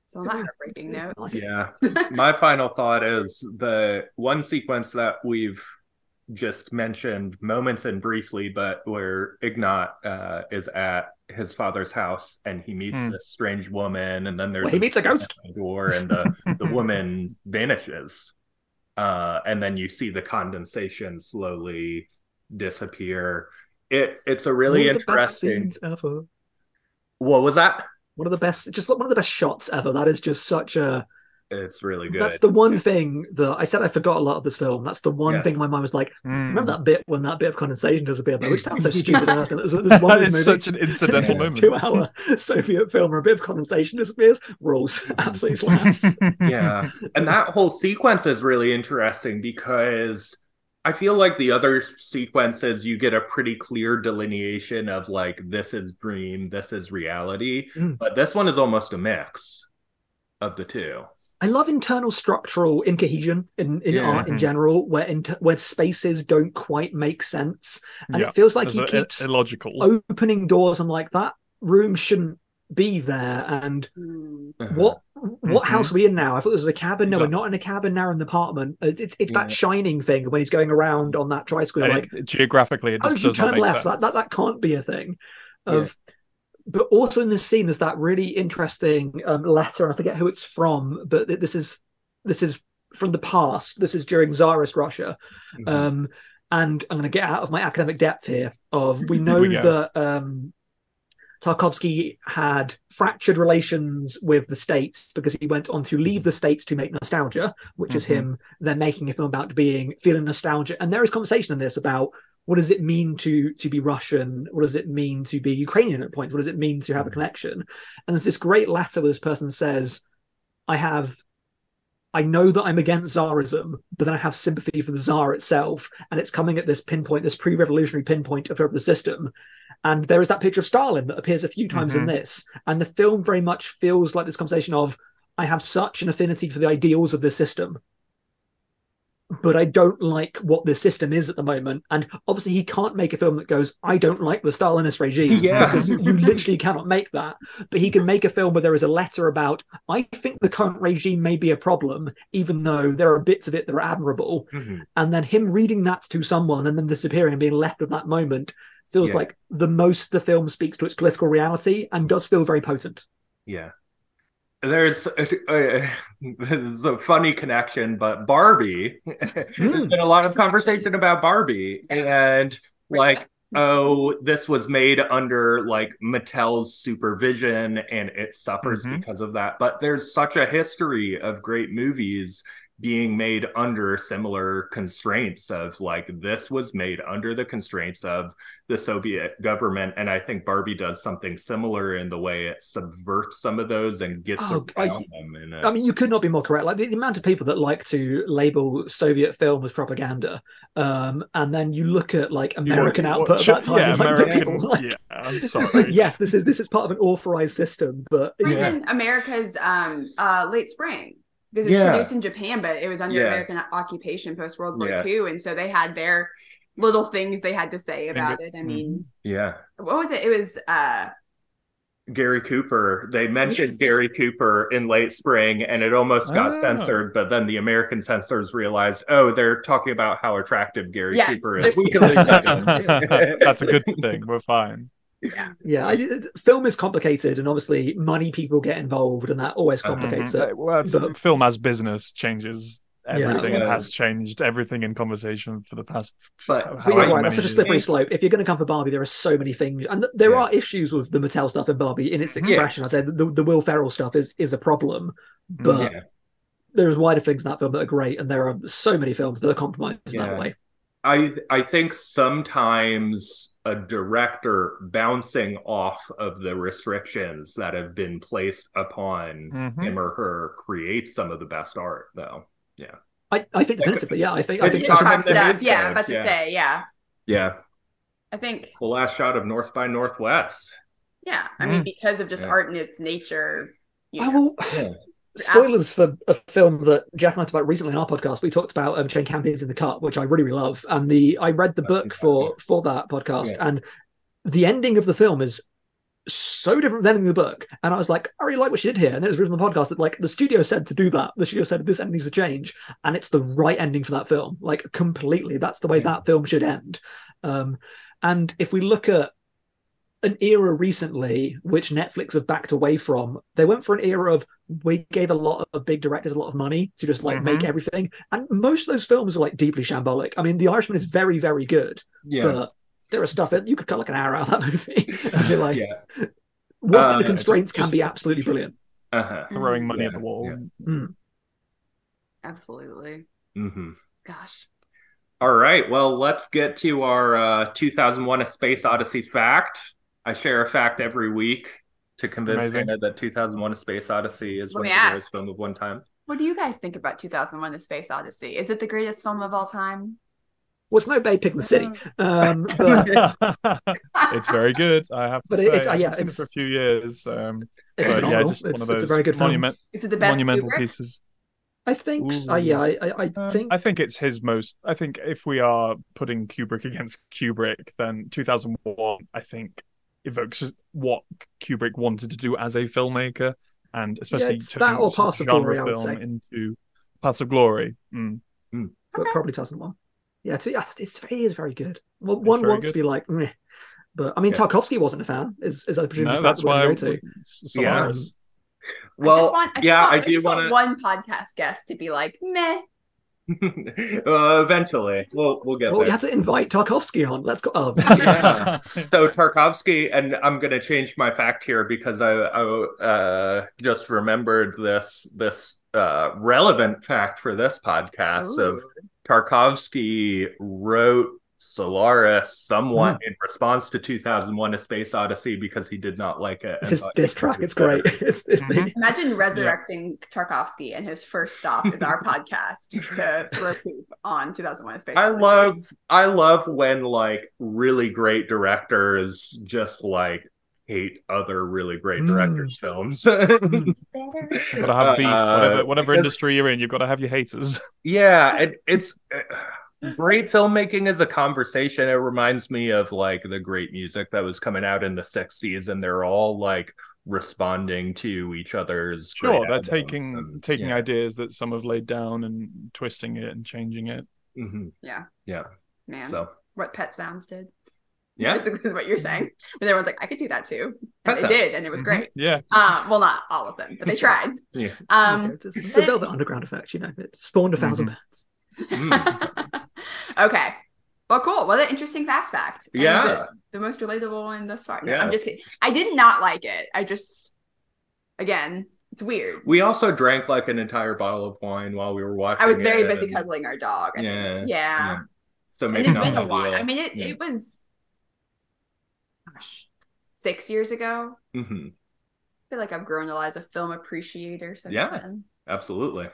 So on that heartbreaking note, Yeah. My final thought is the one sequence that we've just mentioned moments and briefly, but where Ignat uh, is at his father's house and he meets Hmm. this strange woman, and then there's Well, he meets a ghost. at the door, and the the woman vanishes, uh, and then you see the condensation slowly disappear. It it's a really One of the best interesting. scenes ever. What was that? One of the best, just one of the best shots ever. That is just such a. It's really good. That's the one thing that I said I forgot a lot of this film. That's the one Yeah. thing my mind was like. Hmm. Remember that bit when that bit of condensation disappeared, though, which sounds so stupid. and There's, there's one it's movie, such an incidental moment. two-hour Soviet film where a bit of condensation disappears. Rules, absolutely slaps. yeah and that whole sequence is really interesting because i feel like the other sequences you get a pretty clear delineation of like this is dream this is reality Mm. but this one is almost a mix of the two I love internal structural incohesion in, in Yeah. art in Mhm. general, where inter- where spaces don't quite make sense, and Yeah. it feels like As he a- keeps illogical. opening doors. I'm like that room shouldn't be there, and mm, what what Mhm. house are we in now? I thought this was a cabin. No, we're not in a cabin now. In the apartment. Uh, It's it's Yeah. that shining thing when he's going around on that tricycle. And Like, it- geographically, it oh, just you does not turn make left. sense. That, that that can't be a thing. Of, but also in this scene, there's that really interesting um, letter. and I forget who it's from, but th- this is this is from the past. This is during Tsarist Russia. Mhm. Um, and I'm going to get out of my academic depth here. Of we know we that um, Tarkovsky had fractured relations with the state because he went on to leave the states to make nostalgia, which is Mhm. him then making a film about being feeling nostalgia. And there is conversation in this about what does it mean to to be Russian? What does it mean to be Ukrainian at points? What does it mean to have a connection? And there's this great letter where this person says, I have I know that I'm against Tsarism, but then I have sympathy for the Tsar itself, and it's coming at this pinpoint, this pre-revolutionary pinpoint of the system. And there is that picture of Stalin that appears a few times in Mhm. this, and the film very much feels like this conversation of I have such an affinity for the ideals of this system, but I don't like what this system is at the moment. And obviously, he can't make a film that goes, I don't like the Stalinist regime, Yeah. because you literally cannot make that. But he can make a film where there is a letter about, I think the current regime may be a problem, even though there are bits of it that are admirable. Mhm. And then him reading that to someone and then disappearing and being left with that moment feels Yeah. like the most the film speaks to its political reality and does feel very potent. Yeah. There's uh, uh, this is a funny connection, but Barbie. There's Hmm. been a lot of conversation about Barbie and like, oh, this was made under like Mattel's supervision and it suffers Mhm. because of that. But there's such a history of great movies being made under similar constraints of like this was made under the constraints of the Soviet government. And I think Barbie does something similar in the way it subverts some of those and gets Oh, around I- them. In a, I mean, you could not be more correct. Like the, the amount of people that like to label Soviet film as propaganda, um, and then you look at like American You output watch at that it- time. Yeah, and, like, American. people, like, yeah, I'm sorry. yes, this is this is part of an authorized system, but Or yes. even America's um uh late spring. Because it was Yeah. produced in Japan, but it was under Yeah. American occupation post World War Yeah. II. And so they had their little things they had to say about it. I mean, yeah. what was it? It was uh Gary Cooper. They mentioned Gary Cooper in late spring and it almost got Oh. censored, but then the American censors realized, oh, they're talking about how attractive Gary Yeah, Cooper is. We can leave that in. That's a good thing. We're fine. Yeah, I, film is complicated, and obviously money people get involved, and that always complicates Mhm. it. Well, it's- But- film as business changes Yeah. everything and has changed everything in conversation for the past. But- however But you're right, that's such a years. slippery slope. If you're going to come for Barbie, there are so many things, and th- there Yeah. are issues with the Mattel stuff in Barbie in its Yeah. expression. I'd say the, the Will Ferrell stuff is is a problem, but Yeah. there's wider things in that film that are great, and there are so many films that are compromised in that way. I I think sometimes a director bouncing off of the restrictions that have been placed upon Mhm. him or her creates some of the best art, though. I, I think definitively, yeah, I think I think not Hitchcock the stuff. Yeah, code, about to yeah. say, yeah. Yeah, I think, the last shot of North by Northwest. yeah. I mean, Mm. because of just Yeah. art in its nature. You I will. Yeah. Spoilers for a film that Jeff and I talked about recently in our podcast. We talked about um, Jane Campion's in the Cut, which I really, really love. And the I read the book for for that podcast, Yeah. and the ending of the film is so different than in the book. And I was like, I really like what she did here. And it was written on the podcast that like the studio said to do that. The studio said this ending needs to change, and it's the right ending for that film. Like completely, that's the way Yeah. that film should end. Um, and if we look at an era recently which Netflix have backed away from. They went for an era of we gave a lot of big directors a lot of money to just like make Mhm. everything, and most of those films are like deeply shambolic. I mean, The Irishman is very, very good, Yeah, but there are stuff that you could cut like an hour out of that movie. and be like, yeah. working Uh, the constraints just- can just- be absolutely brilliant. Uh-huh. Throwing money Yeah, at the wall. yeah. Mm. Absolutely. hmm Gosh. All right. Well, let's get to our uh, 2001: A Space Odyssey fact. I share a fact every week to convince Amazing. Anna that 2001: A Space Odyssey is Let one of the ask. greatest film of one time. What do you guys think about 2001 A Space Odyssey? Is it the greatest film of all time? Well, it's no Babe Pig in the City, um, but it's very good. I have to But say. it's- uh, I yeah, haven't seen it it's- for a few years. Um, it's but yeah, phenomenal. just one it's, of it's a very good film. monument, Is it the best monumental Kubrick? pieces. I think. So, uh, yeah, I, I, I Um, think. I think it's his most. I think if we are putting Kubrick against Kubrick, then 2001, I think, evokes what Kubrick wanted to do as a filmmaker, and especially it's turning that or sort Paths of genre Glory, I would film say. into Paths of Glory. Mm. but probably doesn't one. Yeah, so, yeah, it's it is very good. Well, one very wants to be like, Meh. but I mean, Yeah. Tarkovsky wasn't a fan. Is is I presume No, that's why. I, to. go Yeah. Solaris. I just Well, want, I just yeah, want, I do just want want one podcast guest to be like, meh. uh, eventually, we'll we'll get Well, there. you have to invite Tarkovsky on. Let's go. Oh, Yeah. So Tarkovsky, and I'm going to change my fact here because I, I uh, just remembered this this uh, relevant fact for this podcast of Tarkovsky wrote Solaris somewhat in response to 2001: A Space Odyssey because he did not like it. and his diss it track. was It's great. better. It's, it's Mhm. Imagine resurrecting Tarkovsky and his first stop is our podcast to throw on 2001 A Space I Odyssey. love I love when like really great directors just like hate other really great Mm. directors' films. Better. You've got to have beef. Uh, whatever whatever industry you're in, you've got to have your haters. yeah, it, it's uh, great filmmaking is a conversation. It reminds me of like the great music that was coming out in the 60s and they're all like responding to each other's Sure, they're taking and- taking yeah. ideas that some have laid down and twisting it and changing it. Mhm. Yeah. Yeah. Man, So, what Pet Sounds did. yeah. Basically, is what you're saying. But everyone's like, I could do that too. And Pet they did, and it was great. Yeah, Um, well, not all of them, but they tried. Yeah. Um, It's the Velvet Underground effect. You know, it spawned a 1000 bands. Mm. okay. Well, cool. What an interesting fast fact. And Yeah. The, the most relatable one thus far. No, Yeah. I'm just kidding. I did not like it. I just, again, It's weird. We also drank like an entire bottle of wine while we were watching. I was very it, busy and- cuddling our dog. Yeah, Yeah. yeah. So And maybe it's not been a while. I mean, it, Yeah. it was, gosh, six years ago. Mhm. I feel like I've grown a lot as a film appreciator since Yeah. then. Absolutely.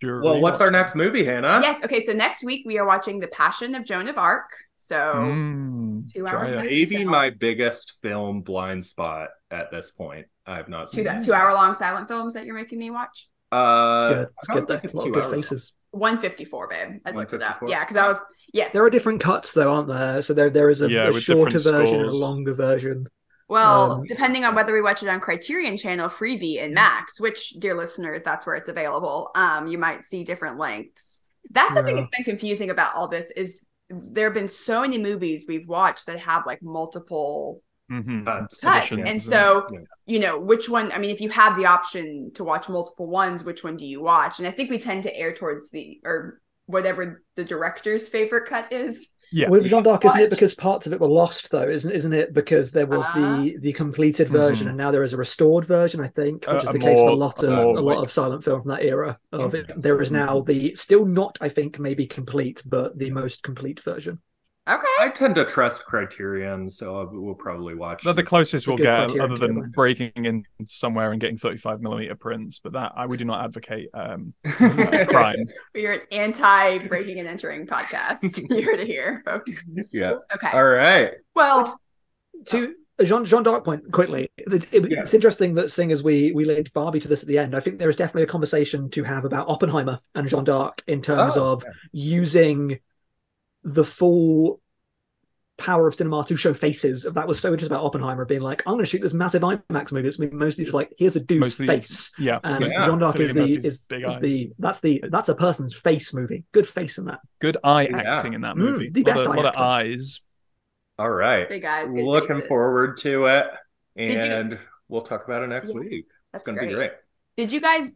Sure, Well, what's our next movie, Hannah? Yes. Okay. So next week we are watching The Passion of Joan of Arc. So Mm, Two hours Jaya. Maybe my biggest film blind spot at this point. I have not two seen. that two hour long silent films that you're making me watch. Uh, Good. It's I don't good. think though. it's A lot two good faces. 154, babe. I looked it up. 154? Yeah, because I was yes. There are different cuts though, aren't there? So there there is a, Yeah, a shorter different version and a longer version. Well, Um, depending on whether we watch it on Criterion Channel, Freevee, and Max, which, dear listeners, that's where it's available. Um, you might see different lengths. That's something Yeah. that's been confusing about all this is there have been so many movies we've watched that have like multiple Mhm. Cuts. cuts, and so Yeah. you know which one. I mean, if you have the option to watch multiple ones, which one do you watch? And I think we tend to err towards the or whatever the director's favorite cut is. Yeah. With Jean d'Arc, isn't it because parts of it were lost though? Isn't isn't it because there was Ah. the the completed version Mhm. and now there is a restored version? I think, which Uh, is the case of a lot of more, a lot of silent film from that era. Of it, there is now the still not, I think, maybe complete, but the most complete version. Okay. I tend to trust Criterion, so we'll probably watch. They're the closest we'll get, Criterion other than too. breaking in somewhere and getting 35 millimeter prints. But that I, we do not advocate um, crime. We're an anti breaking and entering podcast. you heard it here, folks. yeah. Okay. All right. Well, to Jean Jean d'Arc point quickly. It, it- Yeah. It's interesting that seeing as we we linked Barbie to this at the end, I think there is definitely a conversation to have about Oppenheimer and Jean d'Arc in terms Oh, of using the full power of cinema to show faces. Of that was so interesting about Oppenheimer being like, I'm going to shoot this massive IMAX movie. It's mostly just like, here's a dude's Mostly- face. Yeah. And Yeah. Jean d'Arc is the is, big is the that's the that's a person's face movie. Good face in that. Good eye Yeah. acting in that Mm, movie. the lot best of, eye lot of eyes. All right. big guys. good Looking faces. forward to it, Did you- and we'll talk about it next Yeah. week. It's That's going to be great. Did you guys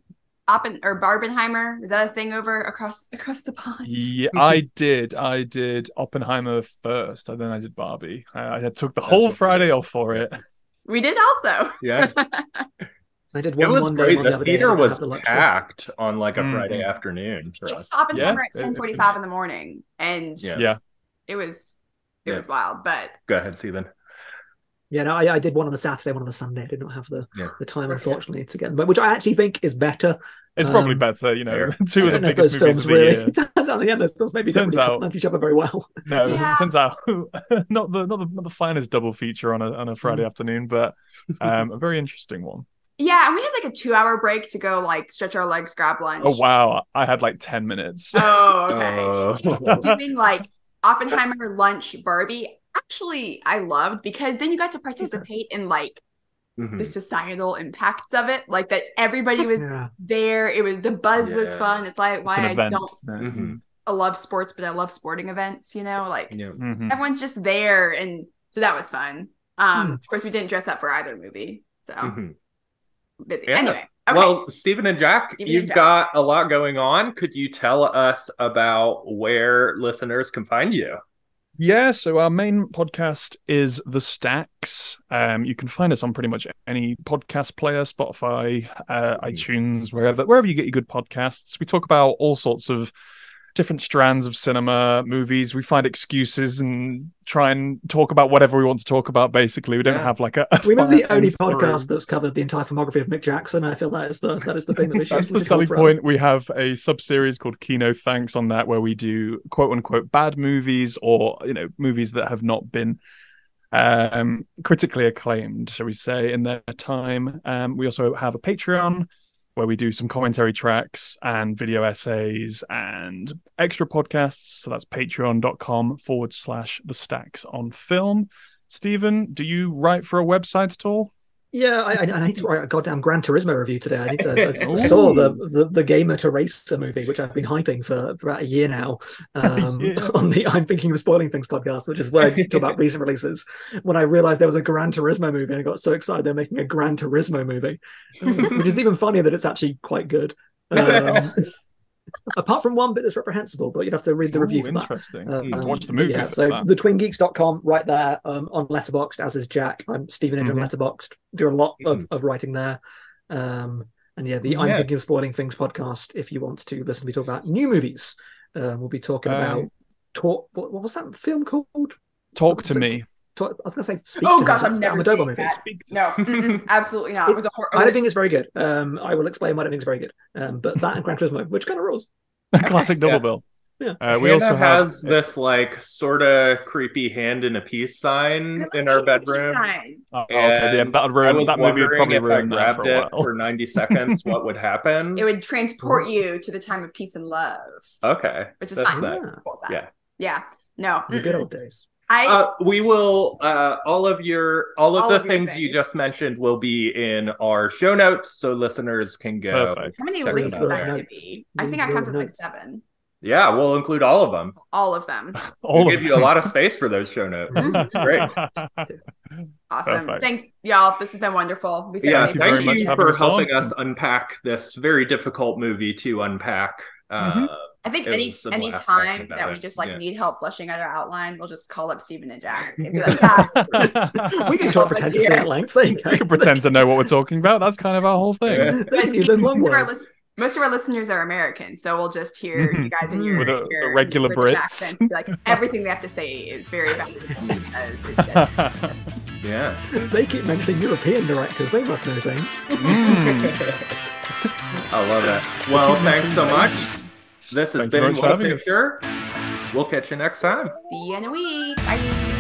Oppen or Barbenheimer? Is that a thing over across across the pond? Yeah, I did. I did Oppenheimer first, and then I did Barbie. I, I took the whole Friday off for it. We did also. Yeah. I did It one was one day, great. one the The other day. I theater was have the packed on like a Mhm. Friday afternoon for It us. was Oppenheimer Yeah, at it- it ten forty five in the morning, and Yeah. Yeah. it was it Yeah. was wild. But Go ahead, Stephen. Yeah, no, I, I did one on the Saturday, one on the Sunday. I did not have the, Yeah. the time, Yeah. unfortunately, to get but which I actually think is better. It's probably Um, better, you know. Two of the know biggest those movies films of the really. year. It turns out in the end, those films maybe don't Turns really out- complement each other very well. No, Yeah. turns out not the not the not the finest double feature on a on a Friday afternoon, but um, a very interesting one. yeah, and we had like a two hour break to go like stretch our legs, grab lunch. Oh wow, I had like ten minutes. Oh, okay. Uh, doing like Oppenheimer lunch Barbie actually I loved because then you got to participate in like mhm. the societal impacts of it like that everybody was Yeah. there it was the buzz was fun it's like why it's I don't Mhm. I love sports but I love sporting events you know like Yeah. Mhm. everyone's just there and so that was fun um Hmm. of course we didn't dress up for either movie so Mhm. busy Yeah. anyway okay Well, Stephen and Jack, Stephen you've Jack. got a lot going on. Could you tell us about where listeners can find you? Yeah, so our main podcast is The Stacks. Um, you can find us on pretty much any podcast player, Spotify, uh, Mhm. iTunes, wherever wherever you get your good podcasts. We talk about all sorts of different strands of cinema, movies. We find excuses and try and talk about whatever we want to talk about. Basically, we don't Yeah. have like a. a We remember the only through. podcast that's covered the entire filmography of Mick Jackson. I feel that is the that is the thing that we should. That's we the selling point. We have a sub series called Kino Thanks on that, where we do quote unquote bad movies or you know movies that have not been um critically acclaimed, shall we say, in their time. Um, we also have a Patreon where we do some commentary tracks and video essays and extra podcasts. So that's patreon.com forward slash the stacks on film. Stephen, do you write for a website at all? Yeah, I, I, I need to write a goddamn Gran Turismo review today. I need to. I saw the, the the Gamer to Racer movie, which I've been hyping for, for about a year now. Um, Yeah. On the I'm thinking of spoiling things podcast, which is where I talk about recent releases. When I realized there was a Gran Turismo movie, I got so excited they're making a Gran Turismo movie, which is even funnier that it's actually quite good. Um, apart from one bit that's reprehensible, but you'd have to read the review Ooh, for that. interesting. Um, I have to watch the movie. Yeah, so that. the twingeeks.com right there um, on Letterboxd, as is Jack. I'm Stephen Edge Mhm. on Letterboxd. Do a lot of, Mhm. of writing there. Um, And yeah, the I'm thinking of spoiling things podcast. If you want to listen to me talk about new movies, um, we'll be talking Um, about talk. What, what was that film called? Talk to me. Talk, I was going to say. Speak Oh, to gosh, I've never the seen movie. that. No, absolutely not. It was a horror. I don't think it's very good. Um, I will explain why I don't think it's very good. Um, but that and Gran Turismo, which kind of rules. Classic double Yeah. bill. Yeah. Uh, we Hannah also have has this like sort of creepy hand in a peace sign in our bedroom. Oh, okay, yeah, And that would I ruin was that movie. Would probably if I ruin that grabbed for it for 90 seconds, what would happen? It would transport you to the time of peace and love, Okay. which is That's fine. nice. We'll support that. Yeah. Yeah. No. The good old days. I Uh, we will uh, all of your all of All the of your things you just mentioned will be in our show notes so listeners can go Perfect. how many links them is that going to be? I think Your I counted like seven. yeah we'll include all of them All of them. All we'll of give you a lot of space for those show notes great Awesome. Perfect. Thanks, y'all. This has been wonderful. We yeah Thank you very thank much you for having for us on. helping us unpack this very difficult movie to unpack uh, Mhm. I think any any time talking about that we just like Yeah. need help fleshing out our outline, we'll just call up Stephen and Jack and be like, "Ah, We can talk us pretentiously here. at length. There we can pretend to know what we're talking about. That's kind of our whole thing. Yeah. We But can use Steve, those long most, of our words. lis- most of our listeners are American, so we'll just hear you guys in your, With a- your the regular British Brits. accent, like everything they have to say is very valuable because it's yeah They keep mentioning European directors. They must know things. Mm. I love it well thanks so much this has Thank been much What a for having us. picture we'll catch you next time see you in a week. Bye.